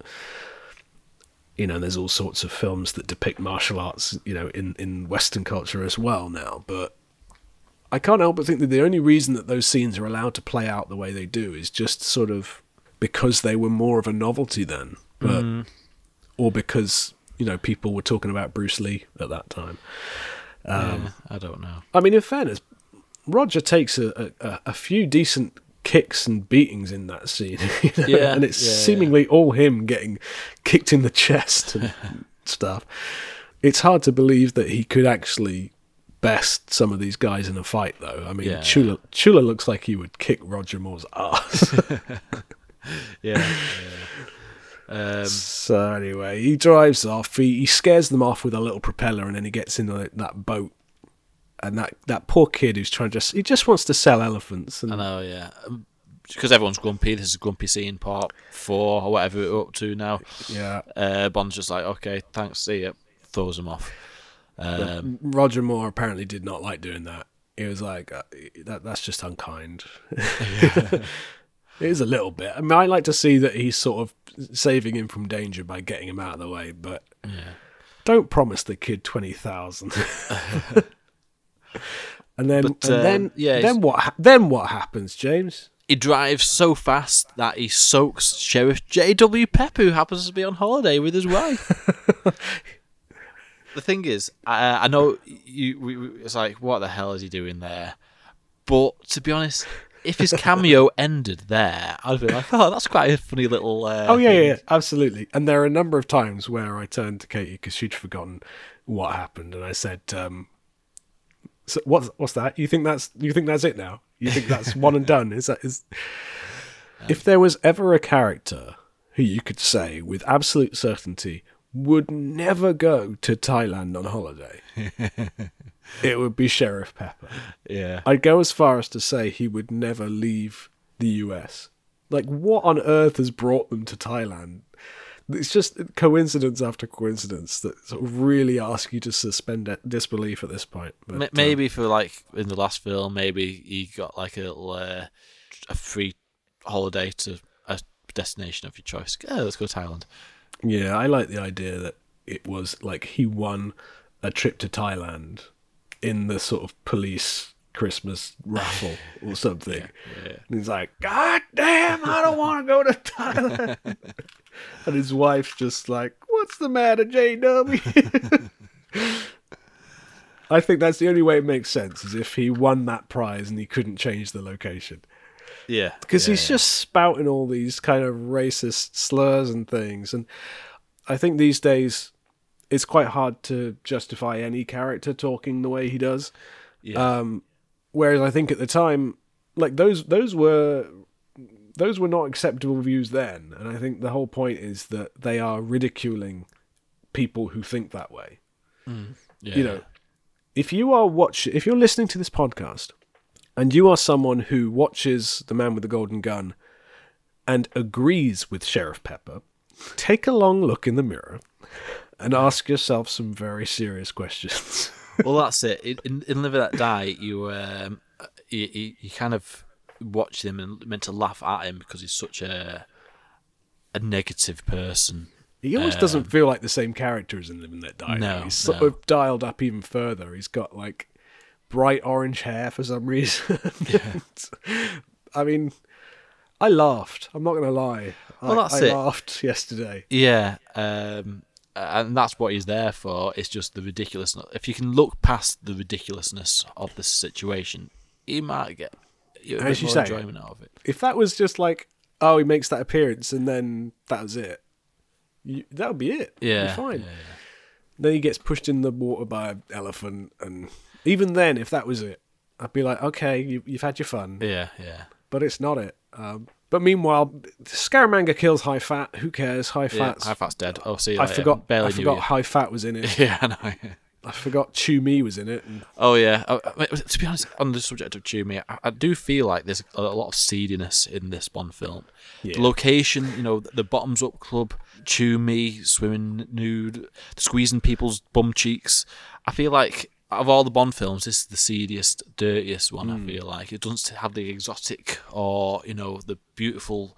you know, there's all sorts of films that depict martial arts, you know, in in Western culture as well now. But I can't help but think that the only reason that those scenes are allowed to play out the way they do is just sort of because they were more of a novelty then, but Mm-hmm. or because you know people were talking about Bruce Lee at that time. Um, Yeah, I don't know. I mean, in fairness, Roger takes a, a, a few decent kicks and beatings in that scene, you know, Yeah, and it's yeah, yeah. seemingly all him getting kicked in the chest and stuff. It's hard to believe that he could actually best some of these guys in a fight, though. I mean, Yeah. Chula, Chula looks like he would kick Roger Moore's ass. Yeah. yeah. Um, so anyway, he drives off. He, he scares them off with a little propeller, and then he gets in that boat. And that, that poor kid who's trying to just he just wants to sell elephants. And I know, yeah. Um, Because everyone's grumpy. This is a grumpy scene, part four or whatever we're up to now. Yeah. Uh, Bond's just like, okay, thanks, see ya. throws him off. Um, Roger Moore apparently did not like doing that. He was like, uh, that, that's just unkind. it is a little bit. I mean, I like to see that he's sort of saving him from danger by getting him out of the way, but don't promise the kid 20,000. and then, But, and uh, then, yeah, then what, then what happens, James? he drives so fast that he soaks Sheriff J.W. Pepper, who happens to be on holiday with his wife. the thing is, I, I know you. We, we, it's like, what the hell is he doing there? But to be honest, if his cameo ended there, I'd be like, oh, that's quite a funny little. Uh, Oh yeah, yeah, yeah, absolutely. And there are a number of times where I turned to Katie because she'd forgotten what happened, and I said, um, so "What's what's that? You think that's you think that's it now? You think that's one and done? Is that is?" If there was ever a character who you could say with absolute certainty would never go to Thailand on holiday, it would be Sheriff Pepper. Yeah. I'd go as far as to say he would never leave the US. Like, what on earth has brought them to Thailand? It's just coincidence after coincidence that sort of really ask you to suspend disbelief at this point. But, uh, maybe for like in the last film, maybe he got like a little uh, a free holiday to a destination of your choice. Oh, let's go to Thailand. yeah, I like the idea that it was like he won a trip to Thailand in the sort of police Christmas raffle or something. And he's like, God damn, I don't want to go to Thailand. and his wife's just like, What's the matter, JW? I think that's the only way it makes sense, is if he won that prize and he couldn't change the location. Yeah, Because yeah, he's yeah. just spouting all these kind of racist slurs and things. And I think these days it's quite hard to justify any character talking the way he does. Yeah. Um, whereas I think at the time, like those those were those were not acceptable views then, and I think the whole point is that they are ridiculing people who think that way. Mm. yeah. You know, if you are watch if you're listening to this podcast and you are someone who watches The Man with the Golden Gun and agrees with Sheriff Pepper, take a long look in the mirror and ask yourself some very serious questions. Well, that's it. In, in, Live Let Die, you um, you, you, you kind of watch him and meant to laugh at him because he's such a a negative person. He almost doesn't feel like the same character as in Live and Let Die. Um, No, He's sort no. of dialed up even further. He's got like bright orange hair for some reason. Yeah. I mean, I laughed. I'm not going to lie. Well, I, that's I it. laughed yesterday. Yeah, um, and that's what he's there for. It's just the ridiculousness. If you can look past the ridiculousness of the situation, you might get you As you say, enjoyment out of it. If that was just like, oh, he makes that appearance and then that was it, you, that would be it. Yeah, fine. yeah, Then he gets pushed in the water by an elephant, and even then, if that was it, I'd be like, okay, you, you've had your fun. Yeah, yeah. but it's not it. Um, but meanwhile, Scaramanga kills Hai Fat. Who cares? Hai Yeah, Fat's. Hai Fat's dead. Oh, see you I later. forgot. Um, barely I forgot. Hai Fat was in it. Yeah, I know. I forgot Chew Mee was in it. And Oh yeah. Oh, uh, I to be honest, on the subject of Chewie, I, I do feel like there's a lot of seediness in this Bond film. The location, you know, the bottoms up club, Chewie swimming nude, squeezing people's bum cheeks. I feel like out of all the Bond films, this is the seediest, dirtiest one. Hmm. I feel like it doesn't have the exotic or you know the beautiful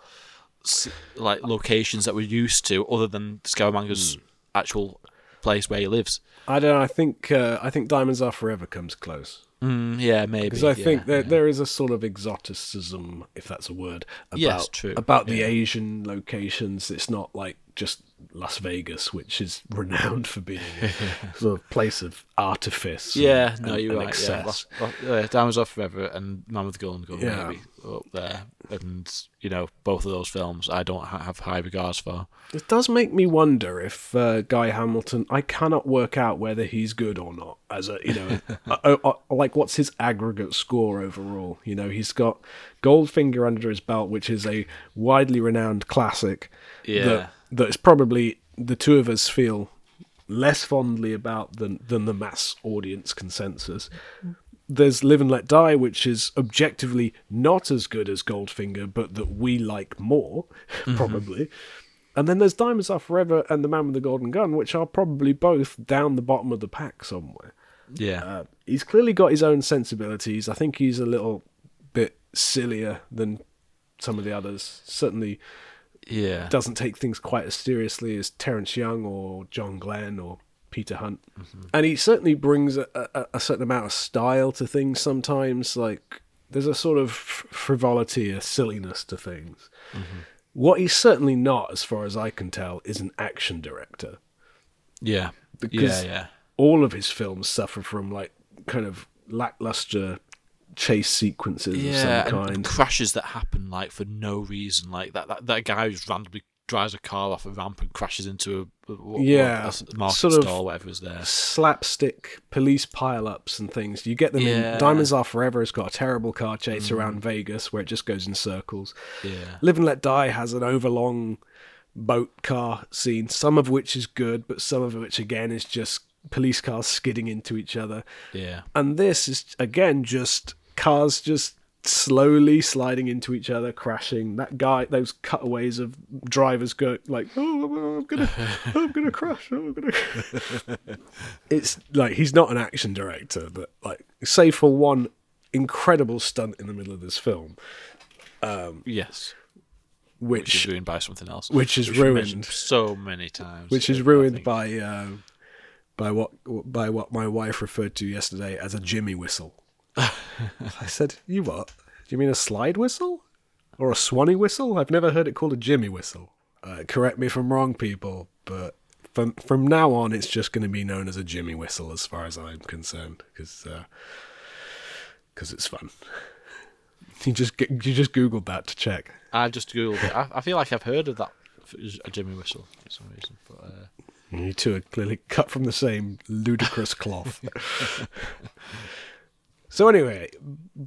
like locations that we're used to, other than Scaramanga's Hmm. actual place where he lives. I don't know. I think uh, I think Diamonds Are Forever comes close Mm, yeah, maybe. because I yeah, think there yeah. there is a sort of exoticism, if that's a word, about Yes, true. about the Asian locations. It's not like just Las Vegas, which is renowned for being a sort of place of artifice. and- Yeah, no, you're right. Excess. Yeah, Lost, uh, Diamonds Off Forever and the Golden Gun Yeah. maybe up there, and you know both of those films I don't ha- have high regards for. It does make me wonder if uh, Guy Hamilton. I cannot work out whether he's good or not. As a you know, uh, uh, like what's his aggregate score overall? You know, he's got Goldfinger under his belt, which is a widely renowned classic. Yeah. That that is probably the two of us feel less fondly about than than the mass audience consensus. There's Live and Let Die, which is objectively not as good as Goldfinger, but that we like more, probably. And then there's Diamonds Are Forever and The Man with the Golden Gun, which are probably both down the bottom of the pack somewhere. Yeah. Uh, he's clearly got his own sensibilities. I think he's a little bit sillier than some of the others. Certainly yeah. doesn't take things quite as seriously as Terence Young or John Glenn or Peter Hunt. Mm-hmm. And he certainly brings a, a, a certain amount of style to things sometimes. Like, there's a sort of frivolity, a silliness to things. Mm-hmm. What he's certainly not, as far as I can tell, is an action director. Yeah. Because yeah, yeah. all of his films suffer from, like, kind of lackluster chase sequences yeah, of some and- kind. crashes that happen like for no reason. Like that, that, that guy who randomly drives a car off a ramp and crashes into a, a yeah, a market sort of stall, whatever is there. slapstick police pile-ups and things. You get them Yeah. in Diamonds Are Forever has got a terrible car chase Mm. around Vegas where it just goes in circles. Yeah. Live and Let Die has an overlong boat car scene, some of which is good, but some of which again is just police cars skidding into each other. Yeah. And this is again just cars just slowly sliding into each other, crashing. That guy, those cutaways of drivers go like, "Oh, I'm gonna, I'm gonna crash. Oh, I'm gonna." it's like he's not an action director, but like, save for one incredible stunt in the middle of this film, um, Yes. which Which is ruined by something else. which is mentioned ruined. so many times. which is ruined by uh, by what by what my wife referred to yesterday as a Jimmy whistle. I said, "You what? Do you mean a slide whistle or a swanee whistle? I've never heard it called a Jimmy whistle." Uh, correct me if I'm wrong, people, but from from now on, it's just going to be known as a Jimmy whistle, as far as I'm concerned, because because it's fun. You just you just googled that to check. I just googled it. I, I feel like I've heard of that a Jimmy whistle for some reason, but uh, You two are clearly cut from the same ludicrous cloth. so anyway,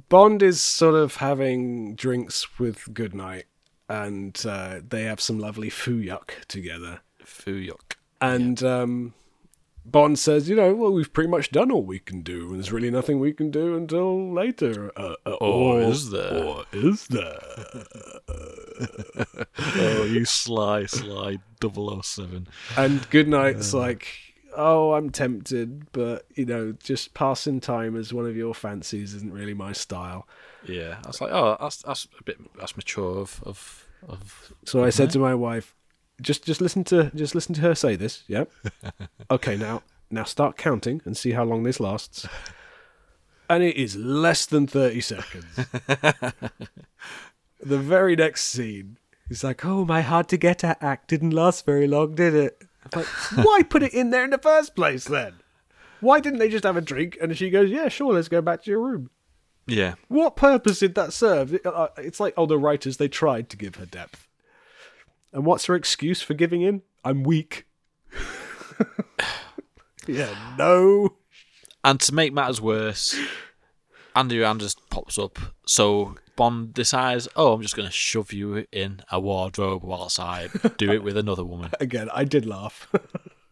Bond is sort of having drinks with Goodnight, and uh, they have some lovely foo yuck together. foo yuck. And um, Bond says, "You know, well, we've pretty much done all we can do, and there's really nothing we can do until later." Uh, uh, Or is there? Or is there? oh, you sly, sly 007. And Goodnight's like, oh, I'm tempted, but you know, just passing time as one of your fancies isn't really my style. Yeah, I was like, oh, that's that's a bit that's mature of of of. So I said to my wife, just just listen to just listen to her say this. Yeah. okay, now now start counting and see how long this lasts. And it is less than thirty seconds. the very next scene, he's like, "Oh, my hard to get at act didn't last very long, did it?" Like, why put it in there in the first place then? Why didn't they just have a drink? And she goes, "Yeah, sure, let's go back to your room." Yeah, What purpose did that serve? Uh, It's like, oh, the writers, they tried to give her depth. And what's her excuse for giving in? I'm weak. yeah, no. and to make matters worse, Andrea Anders pops up. So Bond decides, oh, I'm just going to shove you in a wardrobe whilst I do it with another woman. Again, I did laugh.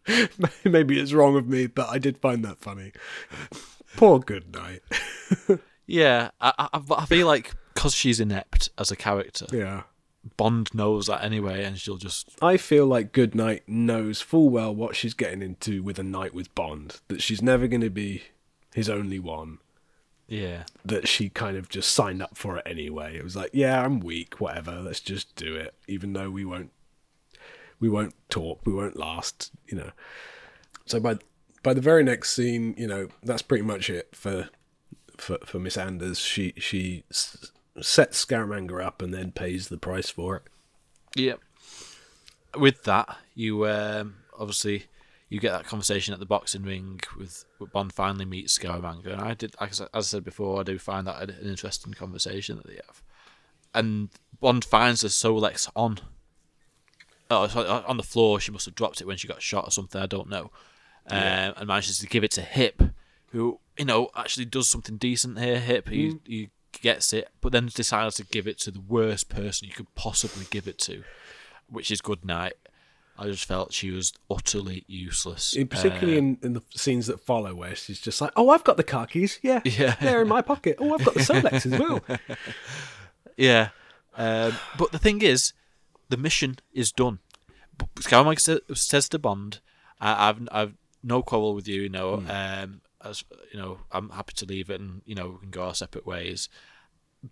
Maybe it's wrong of me, but I did find that funny. Poor Goodnight. Yeah, I, I, I feel like because she's inept as a character, Yeah. Bond knows that anyway, and she'll just I feel like Goodnight knows full well what she's getting into with a night with Bond. That she's never going to be his only one. Yeah, That she kind of just signed up for it anyway. It was like, yeah, I'm weak, whatever. Let's just do it, even though we won't, we won't talk, we won't last, you know. So by by the very next scene, you know, that's pretty much it for for for Miss Anders. She she s- sets Scaramanga up and then pays the price for it. Yep. With that, you um, obviously you get that conversation at the boxing ring with, with Bond finally meets Scaramanga, and I did, as I said before, I do find that an interesting conversation that they have. And Bond finds the Solex on. Oh, it's on the floor. She must have dropped it when she got shot or something. I don't know. Um, and manages to give it to Hip, who you know actually does something decent here. Hip, he, he gets it, but then decides to give it to the worst person you could possibly give it to, which is Goodnight. I just felt she was utterly useless. In- particularly Uh, in, in the scenes that follow, where she's just like, "Oh, I've got the car keys. Yeah, Yeah. they're in my pocket. Oh, I've got the Solex as well." Yeah. Um, but the thing is, the mission is done. Scaramanga sa- says to Bond, I, "I've I've no quarrel with you. You know, Hmm. um, as you know, I'm happy to leave it, and you know, we can go our separate ways."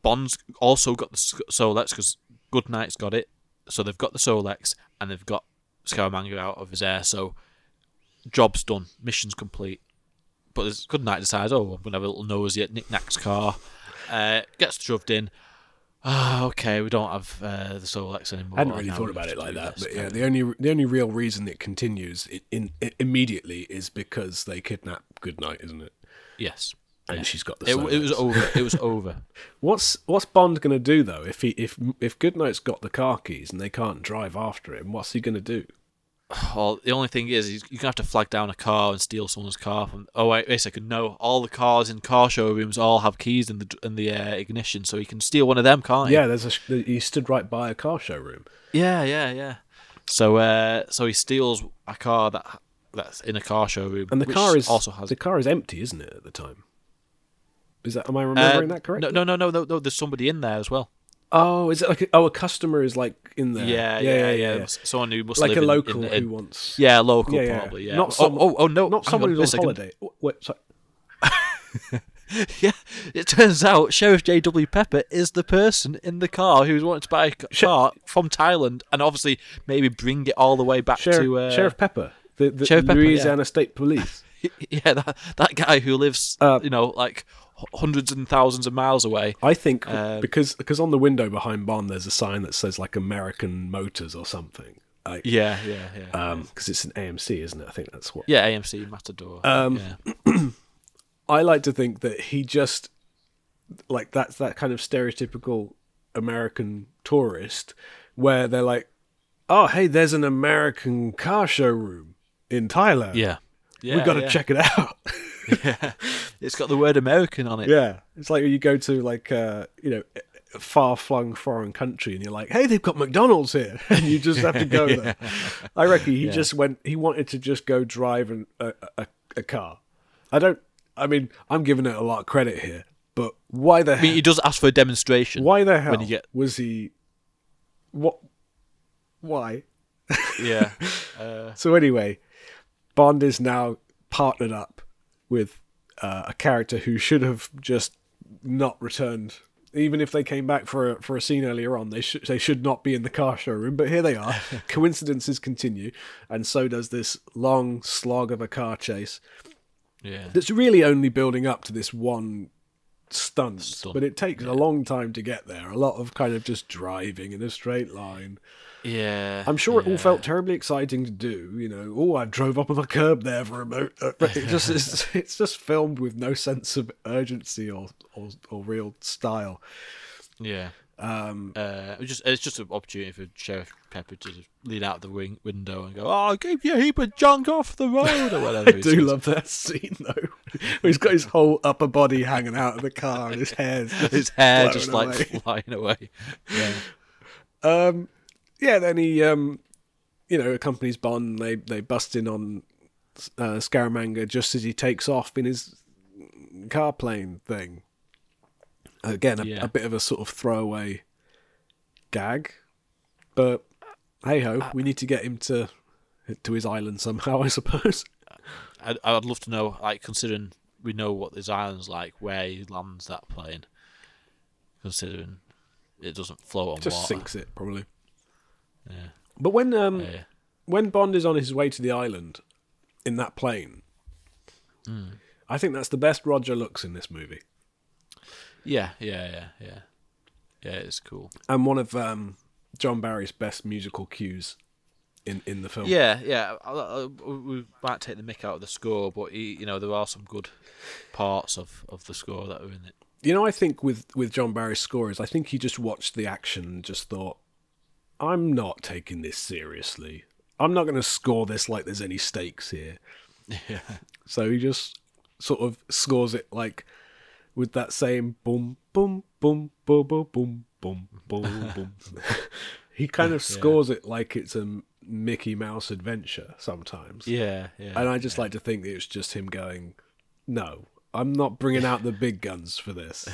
Bond's also got the Solex because Goodnight's got it, so they've got the Solex and they've got Scaramanga out of his air. So job's done, mission's complete. But there's Goodnight decides, oh, I'm gonna have a little nosy at Nick Nack's car. Uh, gets shoved in. Ah, okay, we don't have uh, the Solex anymore. I hadn't really Now thought about it like that, this but yeah, the only the only real reason it continues in, i immediately is because they kidnap Goodnight, isn't it? Yes. And Yeah. she's got the. It, it was over. It was over. What's what's Bond going to do though if he if if Goodnight's got the car keys and they can't drive after him? What's he going to do? Well, the only thing is, he's- you're gonna have to flag down a car and steal someone's car from. Oh wait, wait a second. No, all the cars in car showrooms all have keys in the in the uh, ignition, so he can steal one of them, can't he? Yeah, there's a he stood right by a car showroom. Yeah, yeah, yeah. So, uh, so he steals a car that that's in a car showroom, And the car is also has the car is empty, isn't it? At the time, is that am I remembering Uh, that correctly? No, no, no, no, no. There's somebody in there as well. Oh, is it like a, oh a customer is like in there? Yeah, yeah, yeah. yeah. Someone who must like live a in- local in- in- who wants. Yeah, local Yeah, yeah. probably. Yeah. Not Oh, some, oh, oh, no, not someone on, who's on second. holiday. Wait, sorry. yeah, it turns out Sheriff J.W. Pepper is the person in the car who's wanting to buy a car from Thailand and obviously maybe bring it all the way back Sheriff, to uh, Sheriff Pepper, the, the Sheriff Pepper, Louisiana State Police. yeah, that, that guy who lives, Uh, you know, like hundreds and thousands of miles away. I think Uh, because because on the window behind Bond there's a sign that says like American Motors or something. Like, Yeah, yeah, yeah. Um, because it's an AMC, isn't it? I think that's what. Yeah, AMC Matador. Um, yeah. I like to think that he just like that's that kind of stereotypical American tourist where they're like, "Oh, hey, there's an American car showroom in Thailand. Yeah. we've got to yeah. check it out." yeah, it's got the word American on it. yeah, it's like you go to like uh, you know far-flung foreign country and you're like, "Hey, they've got McDonald's here," and you just have to go there. I reckon he Yeah. just went. He wanted to just go drive an, a, a a car. I don't. I mean, I'm giving it a lot of credit here, but why the I mean, he does ask for a demonstration. Why the hell When you get was he? What? Why? yeah. Uh, So anyway, Bond is now partnered up with uh, a character who should have just not returned. Even if they came back for a, for a scene earlier on, they should they should not be in the car showroom. But here they are. Coincidences continue, and so does this long slog of a car chase. yeah. That's really only building up to this one stunt, Stunt, but it takes a long time to get there. A lot of kind of just driving in a straight line. Yeah. I'm sure it all felt terribly exciting to do. You know, oh, I drove up on the curb there for a moment. It just it's, it's just filmed with no sense of urgency or or, or real style. Yeah. Um, Uh, it just it's just an opportunity for Sheriff Pepper to lean out the wing, window and go, "Oh, I gave you a heap of junk off the road," or whatever. I do love that scene though. He's got his whole upper body hanging out of the car, and his hair's his hair just like flying away. Yeah. Um, yeah, then he, um, you know, accompanies Bond. They they bust in on uh, Scaramanga just as he takes off in his car plane thing. Again, a, Yeah. a bit of a sort of throwaway gag, but hey ho, we need to get him to to his island somehow, I suppose. I'd, I'd love to know, like, considering we know what this island's like, where he lands that plane. Considering it doesn't float on Just water. sinks it probably. Yeah. But when um Yeah. when Bond is on his way to the island in that plane, Mm. I think that's the best Roger looks in this movie. Yeah, yeah, yeah, yeah. Yeah, it's cool. and one of um, John Barry's best musical cues in in the film. Yeah, yeah. I, I, we might take the mick out of the score, but he, you know there are some good parts of, of the score that are in it. You know, I think with with John Barry's scores, I think he just watched the action and just thought, "I'm not taking this seriously. I'm not going to score this like there's any stakes here." Yeah. So he just sort of scores it like with that same boom, boom, boom, boom, boom, boom, boom, boom, boom. he kind of Yeah. scores it like it's a Mickey Mouse adventure sometimes. Yeah, yeah, And I just like to think that it's just him going, "No, I'm not bringing out the big guns for this,"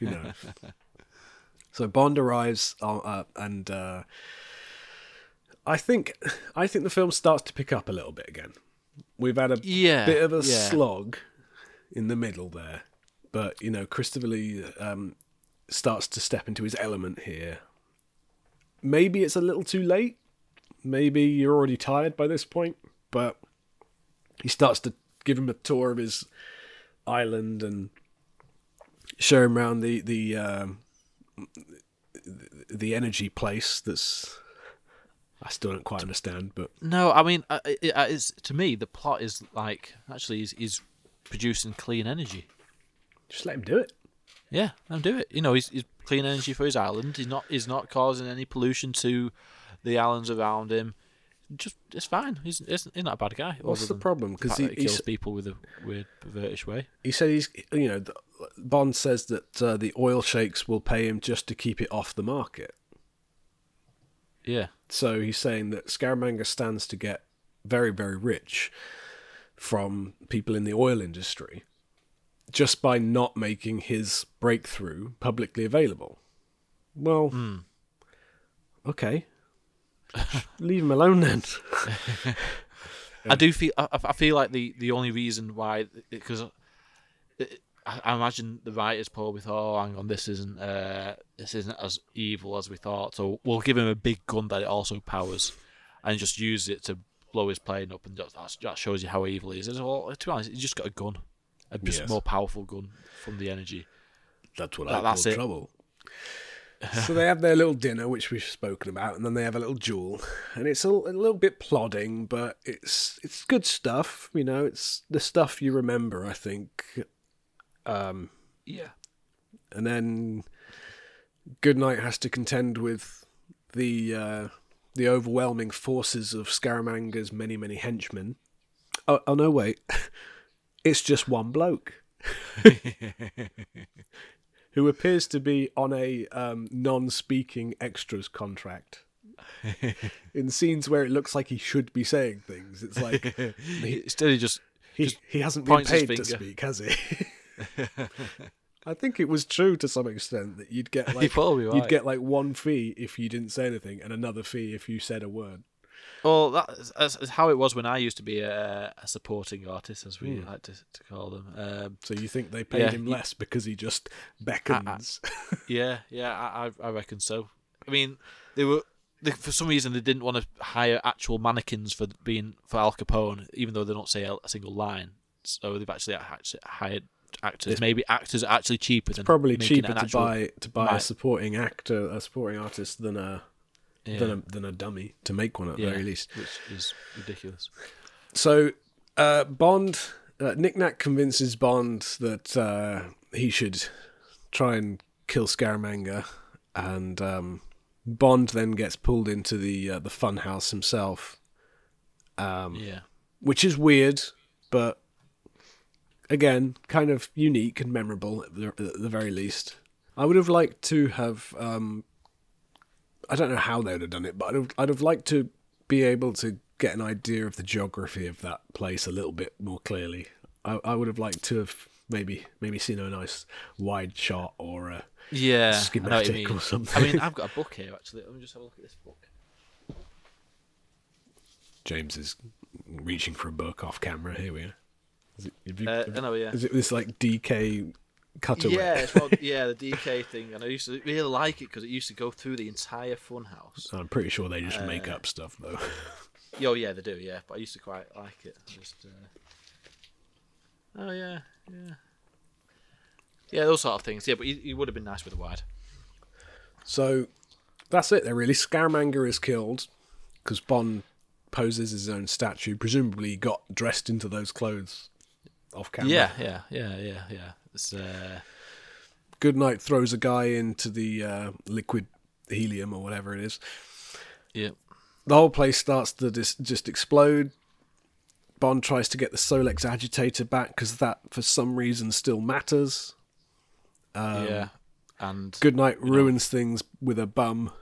you know. So Bond arrives uh, uh, and uh, I think I think the film starts to pick up a little bit again. We've had a Yeah, bit of a yeah. slog in the middle there, but you know, Christopher Lee um, starts to step into his element here. Maybe it's a little too late. Maybe you're already tired by this point, but he starts to give him a tour of his island and show him around the the um, the energy place. That's I still don't quite understand, but No, I mean, uh, it, it's, to me, the plot is like actually he's, he's producing clean energy. just let him do it. Yeah, let him do it. You know, he's, he's clean energy for his island. He's not he's not causing any pollution to the islands around him. Just it's fine. He's he's, he's not a bad guy. What's the problem? Because he- he kills people with a weird pervertish way. He said he's, you know, the- Bond says that uh, the oil sheikhs will pay him just to keep it off the market. Yeah, So he's saying that Scaramanga stands to get very, very rich from people in the oil industry just by not making his breakthrough publicly available. Well, okay. Leave him alone then. I do feel I, I feel like the, the only reason why because I, I imagine the writers probably thought, oh, hang on, this isn't uh, this isn't as evil as we thought, so we'll give him a big gun that it also powers, and just use it to blow his plane up, and just, that shows you how evil he is. It's all, to be honest, he's just got a gun, a just Yes. more powerful gun from the energy. That's what That- I that's call it. trouble. so they have their little dinner, which we've spoken about, and then they have a little duel, and it's a, a little bit plodding, but it's it's good stuff. You know, it's the stuff you remember. I think. Um, Yeah. and then Goodnight has to contend with the uh, the overwhelming forces of Scaramanga's many many henchmen. Oh, oh no, wait, it's just one bloke who appears to be on a um, non-speaking extras contract. In scenes where it looks like he should be saying things, it's like he, Instead, he just he, just he hasn't been paid to speak, has he? I think it was true to some extent that you'd get like probably you'd right. get like one fee if you didn't say anything and another fee if you said a word. Well, that's, that's how it was when I used to be a, a supporting artist, as we like to, to call them. Um, So you think they paid Yeah, him less because he just beckons? yeah, yeah, I, I I reckon so. I mean, they were they, for some reason they didn't want to hire actual mannequins for being for Al Capone, even though they don't say a, a single line. So they've actually, actually hired actors. Maybe actors are actually cheaper than Probably making cheaper an to actual buy to buy a supporting actor, a supporting artist than a Yeah. than a than a dummy to make one at the yeah, very least. which is ridiculous. So uh, Bond, uh, Nick Nack convinces Bond that uh, he should try and kill Scaramanga, and um, Bond then gets pulled into the uh, the funhouse himself, um, Yeah, which is weird, but again, kind of unique and memorable at the, at the very least. I would have liked to have. Um, I don't know how they would have done it, but I'd have, I'd have liked to be able to get an idea of the geography of that place a little bit more clearly. I, I would have liked to have maybe maybe seen a nice wide shot or a yeah, I know what you schematic or something. I mean, I've got a book here actually. Let me just have a look at this book. James is reaching for a book off camera. Here we are. Is it, have you- Uh, have- know, yeah. Is it this like DK cutaway? Yeah, yeah, the DK thing, and I used to really like it because it used to go through the entire funhouse. I'm pretty sure they just make Uh, up stuff though. Oh yeah, they do. Yeah, but I used to quite like it. Just. Uh... Oh yeah, yeah. Yeah, those sort of things. Yeah, but he, he would have been nice with a wide. So that's it. There really. Scaramanga is killed because Bond poses his own statue. Presumably, got dressed into those clothes off camera. Yeah, yeah, yeah, yeah, yeah. It's uh, Goodnight throws a guy into the uh, liquid helium or whatever it is. yeah, The whole place starts to dis- just explode. Bond tries to get the Solex agitator back because that, for some reason, still matters. Um, yeah, and Goodnight ruins things with a bum,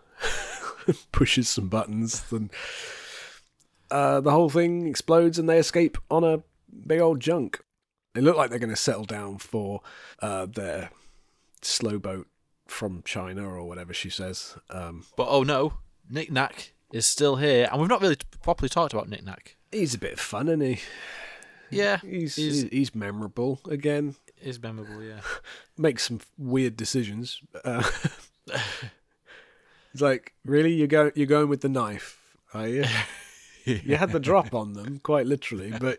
pushes some buttons, and uh, the whole thing explodes and they escape on a big old junk. They look like they're going to settle down for uh, their slow boat from China or whatever she says. Um, but oh no, Nick Nack is still here, and we've not really properly talked about Nick Nack. He's a bit of fun, isn't he? Yeah, He's he's, he's, memorable again. Is memorable. Yeah, Makes some weird decisions. Uh, it's like, really, you go you're going with the knife, are you? you had the drop on them, quite literally, but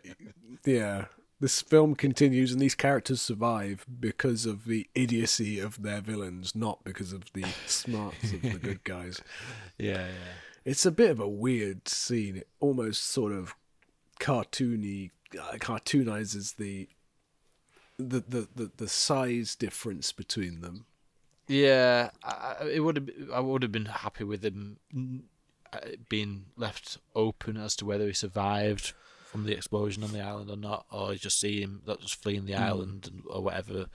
yeah. This film continues and these characters survive because of the idiocy of their villains, not because of the smarts of the good guys. yeah, yeah. It's a bit of a weird scene. It almost sort of cartoony, uh, cartoonizes the, the the the the size difference between them. Yeah, I, it would have. I would have been happy with him uh, being left open as to whether he survived from the explosion on the island or not, or just see him that just fleeing the island and, or whatever.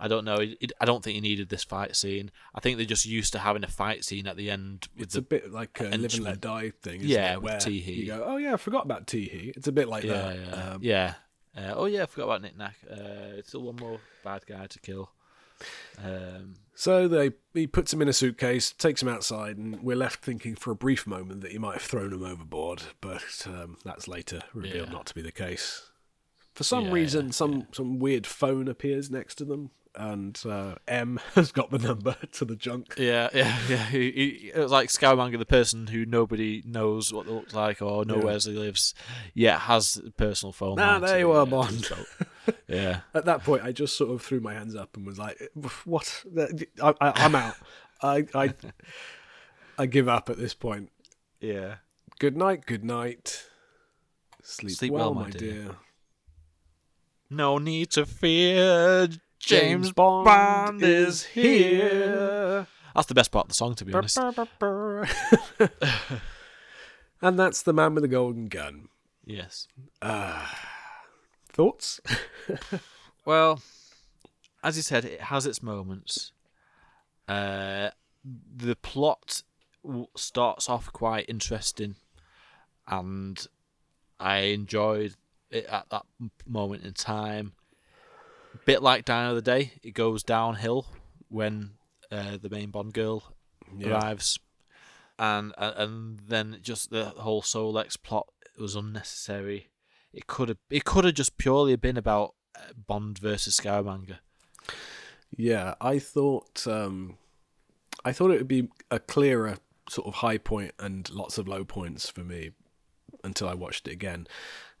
I don't know. It, it- I don't think he needed this fight scene. I think they're just used to having a fight scene at the end with It's the a bit like a live and let die thing, isn't Yeah, it? with Where Tee-Hee. you go, oh yeah, I forgot about Teehee. It's a bit like yeah, that. yeah, Um, yeah. Uh, oh yeah, I forgot about Nick Nack. Uh, it's still one more bad guy to kill. Um, So they he puts him in a suitcase, takes him outside, and we're left thinking for a brief moment that he might have thrown him overboard, but um, that's later revealed Yeah. not to be the case. For some Yeah, reason, some some weird phone appears next to them, and uh, M has got the number to the junk. Yeah, yeah, yeah. He, he, it was like Scaramanga, the person who nobody knows what they look like or know Yeah. where he lives, yet has a personal phone. Ah, line there you are, uh, Bond. yeah, At that point, I just sort of threw my hands up and was like, "What? I, I, I'm out. I, I I give up at this point. yeah. Good night. Good night. Sleep, Sleep well, well, my my dear. dear. No need to fear. James, Bond Bond, is here. That's the best part of the song, to be honest. and that's the man with the golden gun. Yes. Thoughts? Well, as you said, it has its moments. Uh, the plot starts off quite interesting, and I enjoyed it at that moment in time. Bit like Die Another Day, it goes downhill when uh, the main Bond girl Yeah. arrives, and and- and then just the whole Solex plot was unnecessary. It could have it could have just purely been about uh, Bond versus Scaramanga. Yeah, I thought um, I thought it would be a clearer sort of high point and lots of low points for me until I watched it again.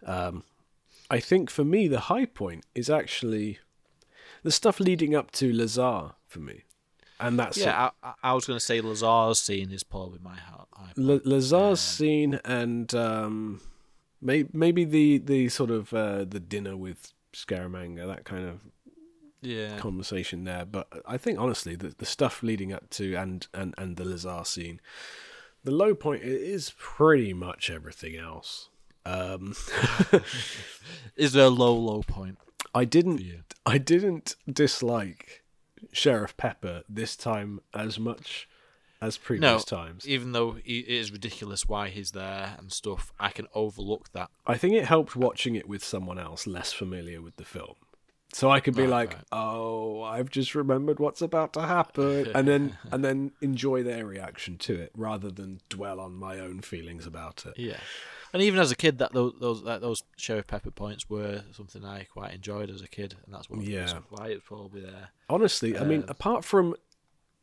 Um, I think for me the high point is actually the stuff leading up to Lazar for me, and that's Yeah, I, I- was going to say Lazar's scene is probably my heart. La-. Lazar's scene and um, may- maybe the the sort of uh, the dinner with Scaramanga, that kind of yeah, conversation there. But I think honestly, the the stuff leading up to and and and the Lazar scene, the low point is pretty much everything else. Um, is there a low low point? I didn't? I didn't dislike Sheriff Pepper this time as much as No, previous times. even though it is ridiculous why he's there and stuff, I can overlook that. I think it helped watching it with someone else less familiar with the film. So I could be Right, like, right. "Oh, I've just remembered what's about to happen," and then and then enjoy their reaction to it rather than dwell on my own feelings about it. Yeah, and even as a kid, that those those, that, those Sheriff Pepper points were something I quite enjoyed as a kid, and that's what Yeah. why it's probably there. Honestly, I mean, Um, apart from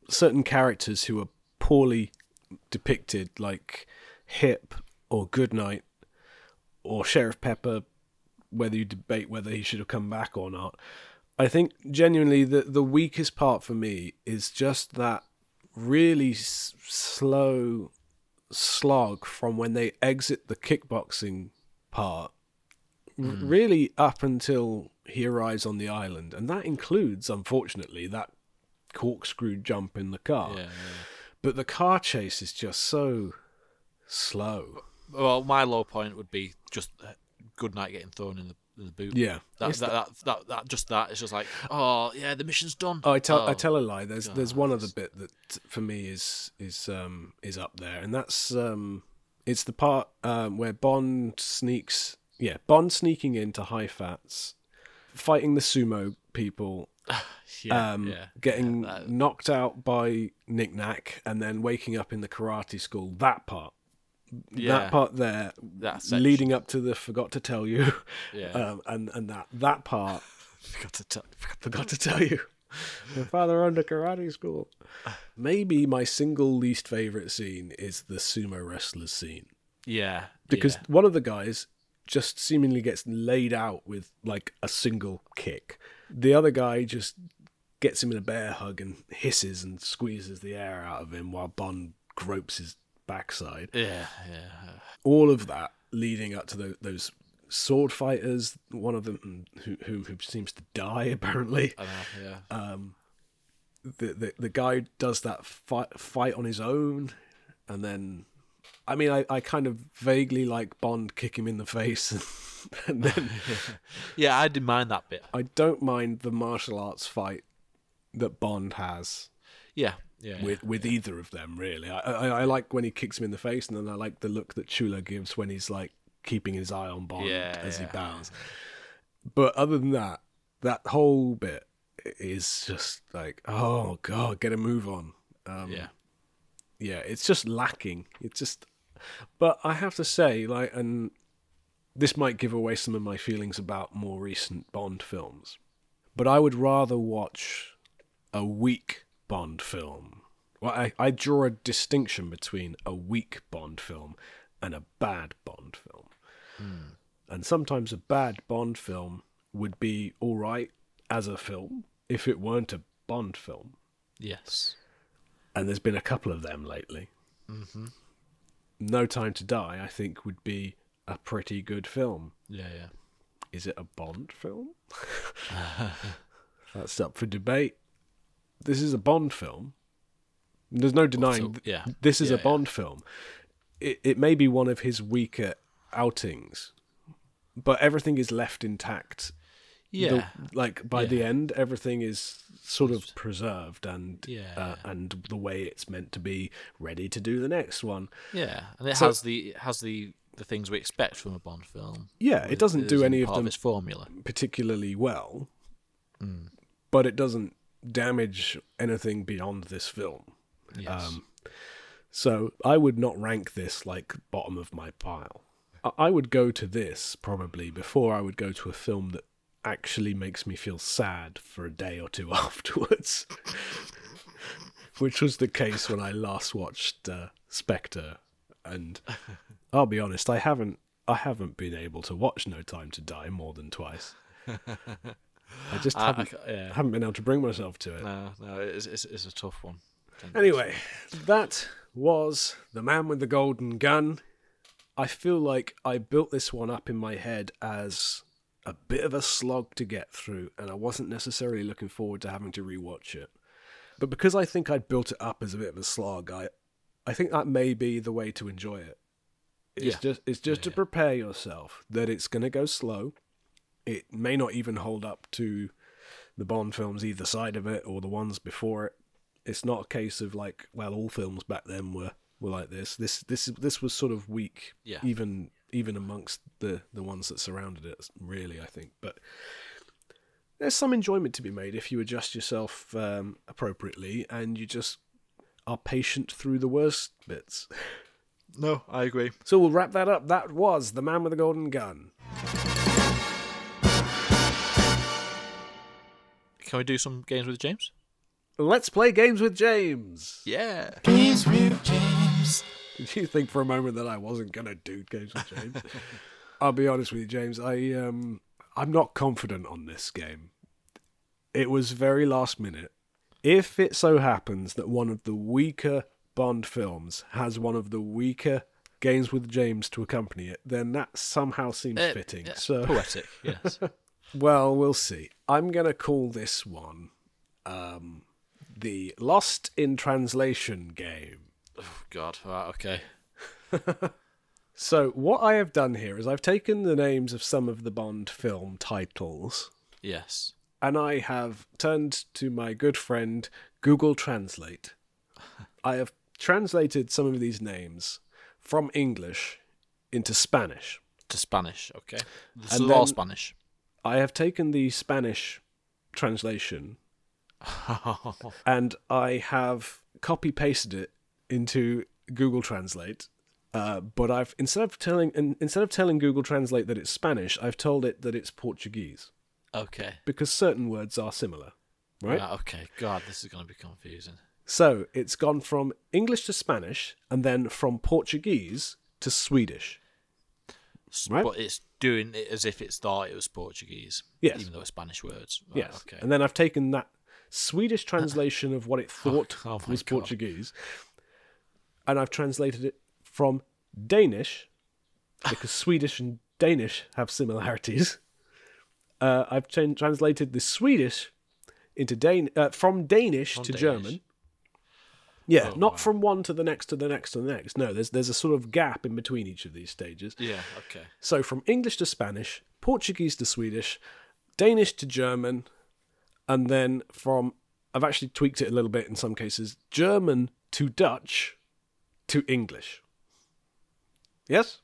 certain characters who are poorly depicted, like Hip or Goodnight or Sheriff Pepper, whether you debate whether he should have come back or not, I think genuinely the the weakest part for me is just that really s- slow slog from when they exit the kickboxing part r- really up until he arrives on the island. And that includes unfortunately that corkscrew jump in the car. Yeah, yeah. but the car chase is just so slow. Well, my low point would be just uh, Goodnight getting thrown in the, the boot. Yeah. that that, that, that that just that it's just like oh yeah the mission's done. Oh, I tell I Oh. tell a lie. There's there's one other bit that for me is is um is up there, and that's um it's the part um where Bond sneaks yeah Bond sneaking into Hai Fat's, fighting the sumo people, yeah, um yeah, getting yeah, knocked out by Nick Nack, and then waking up in the karate school. That part Yeah. that part there, That leading up to the forgot to tell you, Yeah. um, and and that that part Forgot to tell. forgot to tell you. My father owned a karate school. Maybe my single least favorite scene is the sumo wrestlers scene Yeah. because yeah. one of the guys just seemingly gets laid out with like a single kick. The other guy just gets him in a bear hug and hisses and squeezes the air out of him while Bond gropes his backside. Yeah, yeah. All of that leading up to tho- those sword fighters. One of them who who, who seems to die apparently. Yeah. Um, the, the the guy does that fight fight on his own, and then, I mean, I, I kind of vaguely like Bond kick him in the face, and, then yeah, I didn't mind that bit. I don't mind the martial arts fight that Bond has Yeah, yeah. with with either of them. Really, I, I I like when he kicks him in the face, and then I like the look that Chula gives when he's like keeping his eye on Bond Yeah, as yeah. he bows. But other than that, that whole bit is just like, oh god, get a move on. Um, yeah. yeah, it's just lacking. It's just, but I have to say, like, and this might give away some of my feelings about more recent Bond films, but I would rather watch a weak Bond film. Well, I, I draw a distinction between a weak Bond film and a bad Bond film. And sometimes a bad Bond film would be all right as a film if it weren't a Bond film. Yes. And there's been a couple of them lately. Mm-hmm. No Time to Die, I think, would be a pretty good film. Yeah, yeah. Is it a Bond film? That's up for debate. This is a Bond film. There's no denying so- yeah. this is Yeah, a yeah. Bond film. It it may be one of his weaker outings, but everything is left intact. The- Yeah. like by the end, everything is sort of preserved and Yeah. uh, and the way it's meant to be, ready to do the next one. Yeah, and it So- has the it has the the things we expect from a Bond film. Yeah, it doesn't do isn't any of them formula. particularly well, Mm. but it doesn't damage anything beyond this film. Yes. Um, so I would not rank this like bottom of my pile. I- I would go to this probably before I would go to a film that actually makes me feel sad for a day or two afterwards. Which was the case when I last watched uh, Spectre, and I'll be honest, I haven't, I haven't been able to watch No Time to Die more than twice. I just I- I haven't, ca- yeah. haven't been able to bring myself to it. No, no, it's, it's, it's a tough one. Anyway, that was The Man with the Golden Gun. I feel like I built this one up in my head as a bit of a slog to get through, and I wasn't necessarily looking forward to having to rewatch it. But because I think I'd built it up as a bit of a slog, I, I think that may be the way to enjoy it. It's Yeah. just it's just to prepare yourself that it's going to go slow. It may not even hold up to the Bond films either side of it or the ones before it. It's not a case of like, well, all films back then were, were like this. This this this was sort of weak, Yeah. even even amongst the the ones that surrounded it. Really, I think, but there's some enjoyment to be made if you adjust yourself um, appropriately and you just are patient through the worst bits. No, I agree. So we'll wrap that up. That was The Man with the Golden Gun. Can we do some games with James? Let's play games with James. Yeah. Games with James. Did you think for a moment that I wasn't gonna do games with James? I'll be honest with you, James. I um, I'm not confident on this game. It was very last minute. If it so happens that one of the weaker Bond films has one of the weaker games with James to accompany it, then that somehow seems Uh, fitting. yeah, so poetic, yes. well, we'll see. I'm gonna call this one um, the Lost in Translation game. Oh, God. Right, okay. So what I have done here is I've taken the names of some of the Bond film titles Yes. and I have turned to my good friend Google Translate. I have translated some of these names from English into Spanish. To Spanish, okay. This And is all Spanish. I have taken the Spanish translation and I have copy pasted it into Google Translate Uh, but I've instead of telling instead of telling Google Translate that it's Spanish, I've told it that it's Portuguese Okay. because certain words are similar, right? Right, okay. God, this is going to be confusing. So it's gone from English to Spanish, and then from Portuguese to Swedish. Right. But it's doing it as if it's thought it was Portuguese. Yes. Even though it's Spanish words. Right, Yes. Okay. And then I've taken that Swedish translation of what it thought oh my was God. Portuguese, and I've translated it from Danish, because Swedish and Danish have similarities. Uh, I've chan- translated the Swedish into Dan- uh, from Danish From to Danish. German. Yeah, Oh, not wow. from one to the next to the next to the next. No, there's there's a sort of gap in between each of these stages. Yeah, okay. So from English to Spanish, Portuguese to Swedish, Danish to German, and then from I've actually tweaked it a little bit in some cases, German to Dutch to English. Yes?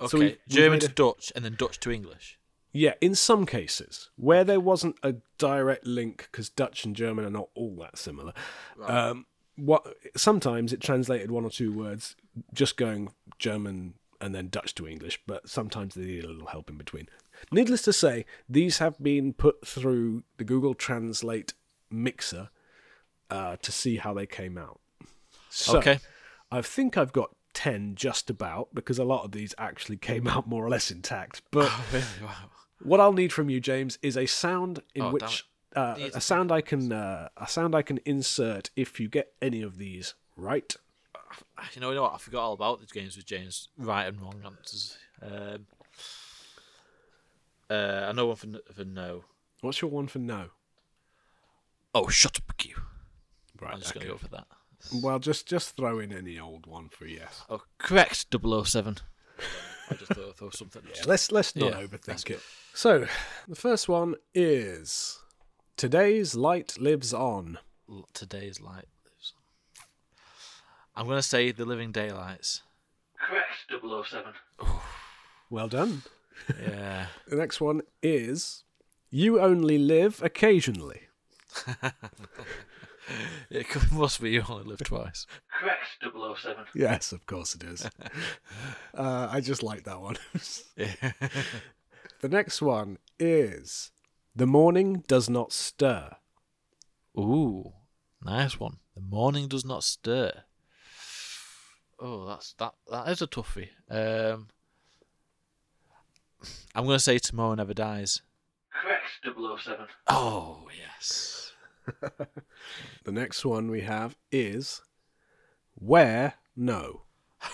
Okay. So we've- we've German to a- Dutch and then Dutch to English. Yeah, in some cases where there wasn't a direct link because Dutch and German are not all that similar. Um, what sometimes it translated one or two words, just going German and then Dutch to English, but sometimes they need a little help in between. Needless to say, these have been put through the Google Translate mixer uh, to see how they came out. So, Okay. I think I've got 10 just about because a lot of these actually came out more or less intact. But Really? Wow. what I'll need from you, James, is a sound in Oh, which uh, a sound I can uh, a sound I can insert if you get any of these right. You know, you know what? I forgot all about the games with James. Right and wrong answers. Um, uh, I know one for, for no. What's your one for no? Oh, shut up, you. Right. I'm just gonna go for that. Well, just just throw in any old one for yes. Oh, correct, 007. I just throw, throw something. Yeah, let's let's not Yeah, overthink it. So the first one is today's light lives on. Today's light lives on. I'm going to say The Living Daylights. Correct, 007. Well done. Yeah. The next one is you only live occasionally. it must be You Only Live Twice. Correct, 007. Yes, of course it is. uh, I just like that one. Yeah. the next one is the morning does not stir. Ooh, nice one. The morning does not stir. Oh, that's that. That is a toughie. Um, I'm going to say tomorrow never dies. Correct, 007. Oh yes. The next one we have is where no.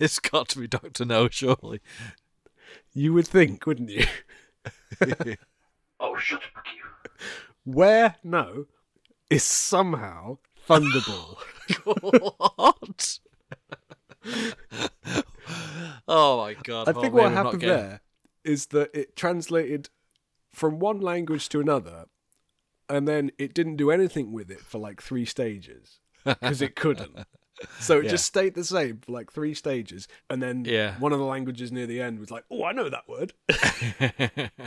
It's got to be Doctor No, surely. You would think, wouldn't you? Oh, shut up, you. Where no is somehow Thunderball. what? oh my god! I think what happened getting- there is that it translated from one language to another, and then it didn't do anything with it for like three stages because it couldn't. So it Yeah. just stayed the same for like three stages, and then Yeah. one of the languages near the end was like, "Oh, I know that word."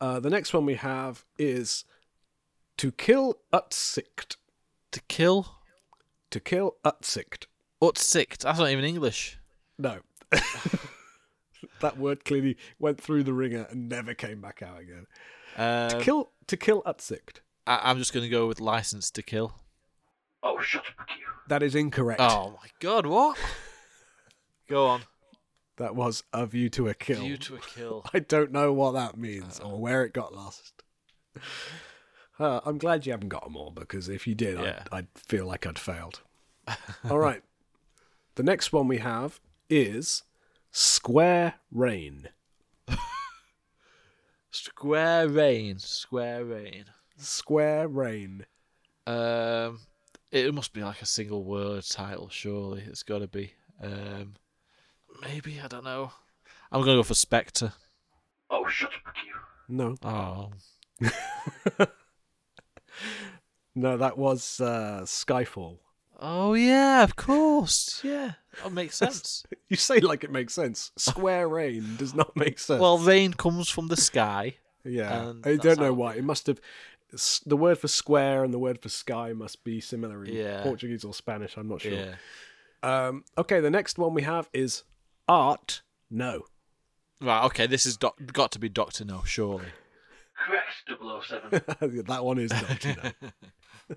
uh, the next one we have is to kill utsicht. To kill To kill utsicht. Utsicht. That's not even English. No. that word clearly went through the ringer and never came back out again. Um, to kill to kill Utsicht. I, I'm just going to go with license to kill. Oh, shut up, you. That is incorrect. Oh my god! What? go on. That was a view to a kill. View to a kill. I don't know what that means or where it got lost. Uh, I'm glad you haven't got them all because if you did, Yeah. I'd, I'd feel like I'd failed. all right. The next one we have is Square Rain. Square rain. Square rain. Square Rain. Um, it must be like a single word title. Surely it's got to be. Um, maybe I don't know. I'm gonna go for Spectre. Oh, shut up, you. No, Oh, no, that was uh, Skyfall. oh yeah, of course. Yeah, that makes sense. You say like it makes sense. Square Rain does not make sense. well, rain comes from the sky. Yeah, I don't know why. It must have s- the word for square and the word for sky must be similar in Yeah. Portuguese or Spanish. I'm not sure. Yeah. Um, okay, the next one we have is art. No. Right, okay, this has doc- got to be Doctor No, surely. Correct, 007. that one is Doctor No.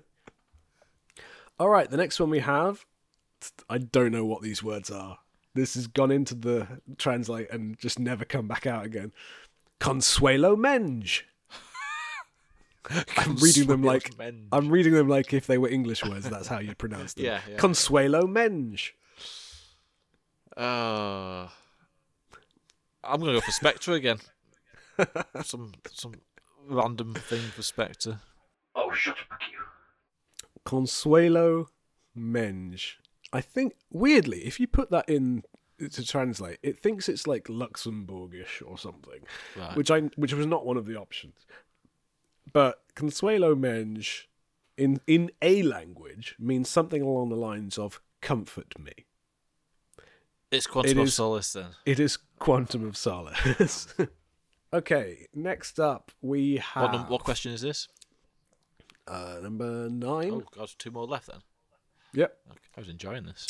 All right, the next one we have. I don't know what these words are. This has gone into the translate and just never come back out again. Consuelo Menge. I'm reading them like Menge. I'm reading them like if they were English words. That's how you'd pronounce them. Yeah, yeah. Consuelo Menge. Uh, I'm gonna go for Spectre again. some some random thing for Spectre. oh, shut up, you. Consuelo Menge. I think weirdly, if you put that in to translate, it thinks it's like Luxembourgish or something, Right. which I which was not one of the options. But Consuelo Menge in in a language means something along the lines of "comfort me." It's Quantum It of is- Solace then. It is Quantum of Solace. okay, next up we What, have num- what question is this? uh, number nine. Oh god, two more left then. Yep, Okay, I was enjoying this.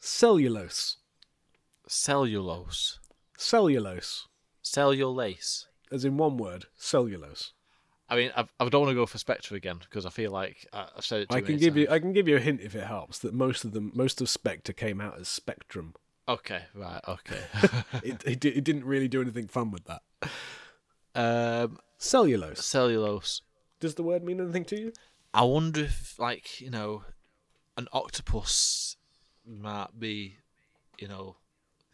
cellulose. Cellulose. Cellulose, Cellulase. as in one word, cellulose. I mean, I, I don't want to go for Spectre again because I feel like I, I've said it too I can give you. I can give you a hint if it helps that most of them most of Spectre came out as Spectrum. Okay, right, okay. It it, it didn't really do anything fun with that. um, Cellulose. cellulose. Does the word mean anything to you? I wonder if, like, you know, an octopus might be, you know,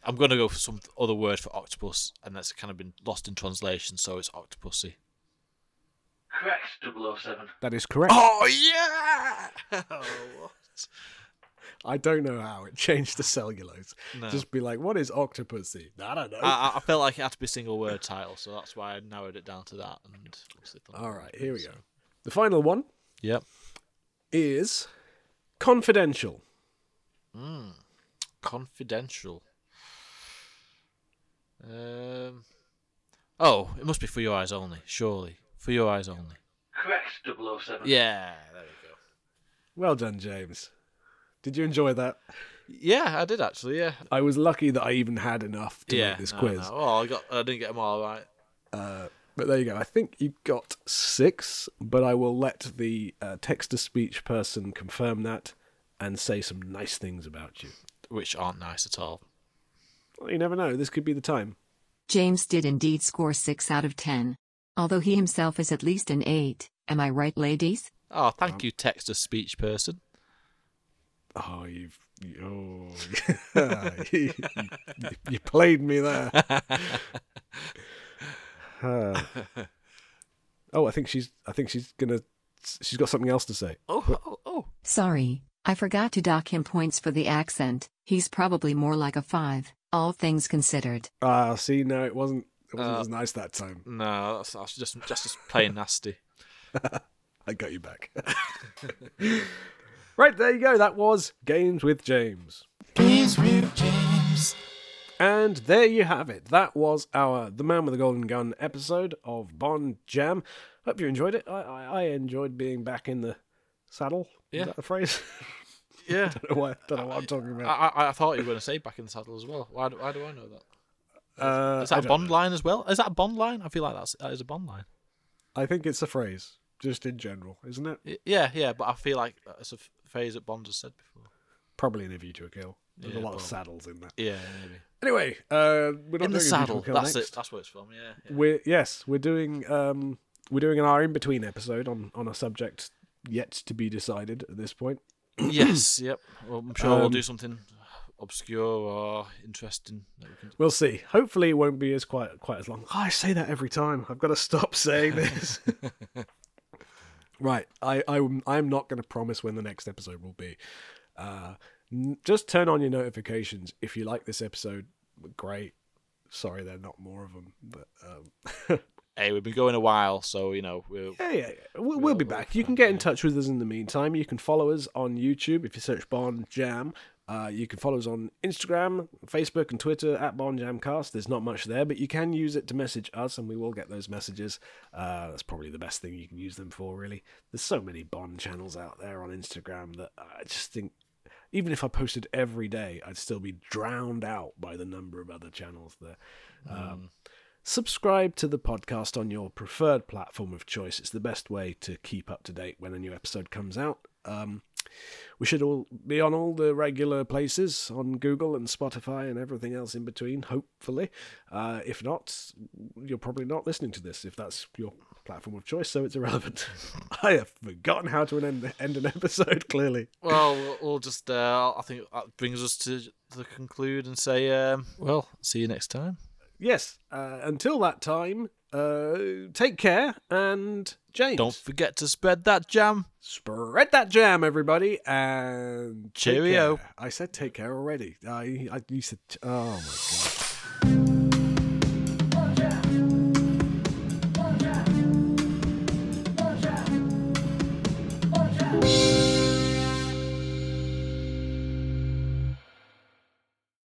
I'm going to go for some other word for octopus, and that's kind of been lost in translation, so it's Octopussy. Correct, 007. That is correct. Oh yeah! what? I don't know how it changed the cellulose. No. Just be like, what is Octopussy? I don't know. I, I- I felt like it had to be a single word title, so that's why I narrowed it down to that. And All right, here we go. The final one Yep. is confidential. Confidential. Um. Oh, it must be for your eyes only. Surely, for your eyes only. Correct, 007. Yeah, there we go. Well done, James. Did you enjoy that? Yeah, I did actually. Yeah, I was lucky that I even had enough to yeah. make this no, quiz. no. Oh, I got. I didn't get them all right. But there you go. I think you got six, but I will let the uh, text to speech person confirm that and say some nice things about you. which aren't nice at all. Well, you never know. This could be the time. James did indeed score 6 out of 10. Although he himself is at least an 8. Am I right, ladies? Oh, thank you, text to speech person. Oh, you've. you- Oh, you, you, you played me there. Uh, oh, I think she's. I think she's gonna. She's got something else to say. Oh, oh, oh. Sorry, I forgot to dock him points for the accent. He's probably more like a 5, all things considered. Ah, see, no, it wasn't. It wasn't Uh, as nice that time. No, that's, that's just just as plain nasty. I got you back. right, there you go. That was Games with James. Games with James. And there you have it. That was our The Man with the Golden Gun episode of Bond Jam. Hope you enjoyed it. I, I, I enjoyed being back in the saddle. Yeah. Is that the phrase? Yeah, don't, know why, don't know what I'm talking I, about. I, I thought you were going to say back in the saddle as well. Why do, why do I know that? Uh, Is that a Bond know. line as well? Is that a Bond line? I feel like that's that is a Bond line. I think it's a phrase, just in general, isn't it? Yeah, yeah, but I feel like it's a phrase that Bond has said before. Probably in A View to a Kill. There's a Yeah, lot of saddles in that. Yeah, maybe. Anyway, uh, we're not In the doing A View to a saddle. That's next. it. That's where it's from. Yeah. yeah. We're yes, we're doing um we're doing an our in between episode on on a subject yet to be decided at this point. yes. Yep. Well, I'm sure we'll Um, do something obscure or interesting. That we can... We'll see. Hopefully, it won't be as quite quite as long. Oh, I say that every time. I've got to stop saying this. right. I I I'm not going to promise when the next episode will be. Uh, n- just turn on your notifications if you like this episode. Great. Sorry, there are not more of them, but um, Hey, we've been going a while, so you know we're Yeah, yeah, yeah. We'll, we'll be back. You can get in touch with us in the meantime. You can follow us on YouTube if you search Bond Jam. Uh, you can follow us on Instagram, Facebook, and Twitter at Bond Jamcast. There's not much there, but you can use it to message us, and we will get those messages. Uh, that's probably the best thing you can use them for, really. There's so many Bond channels out there on Instagram that I just think even if I posted every day, I'd still be drowned out by the number of other channels there. Um, subscribe to the podcast on your preferred platform of choice. It's the best way to keep up to date when a new episode comes out. Um, we should all be on all the regular places on Google and Spotify and everything else in between, hopefully. Uh, if not, you're probably not listening to this if that's your platform of choice, so it's irrelevant. I have forgotten how to end, end an episode, clearly. Well, we'll- just. Uh, I think that brings us to the conclude and say, um, well, see you next time. Yes, uh, until that time, uh, take care and James. Don't forget to spread that jam. Spread that jam, everybody, and Cheerio. I said take care already. I, I you said, oh my god.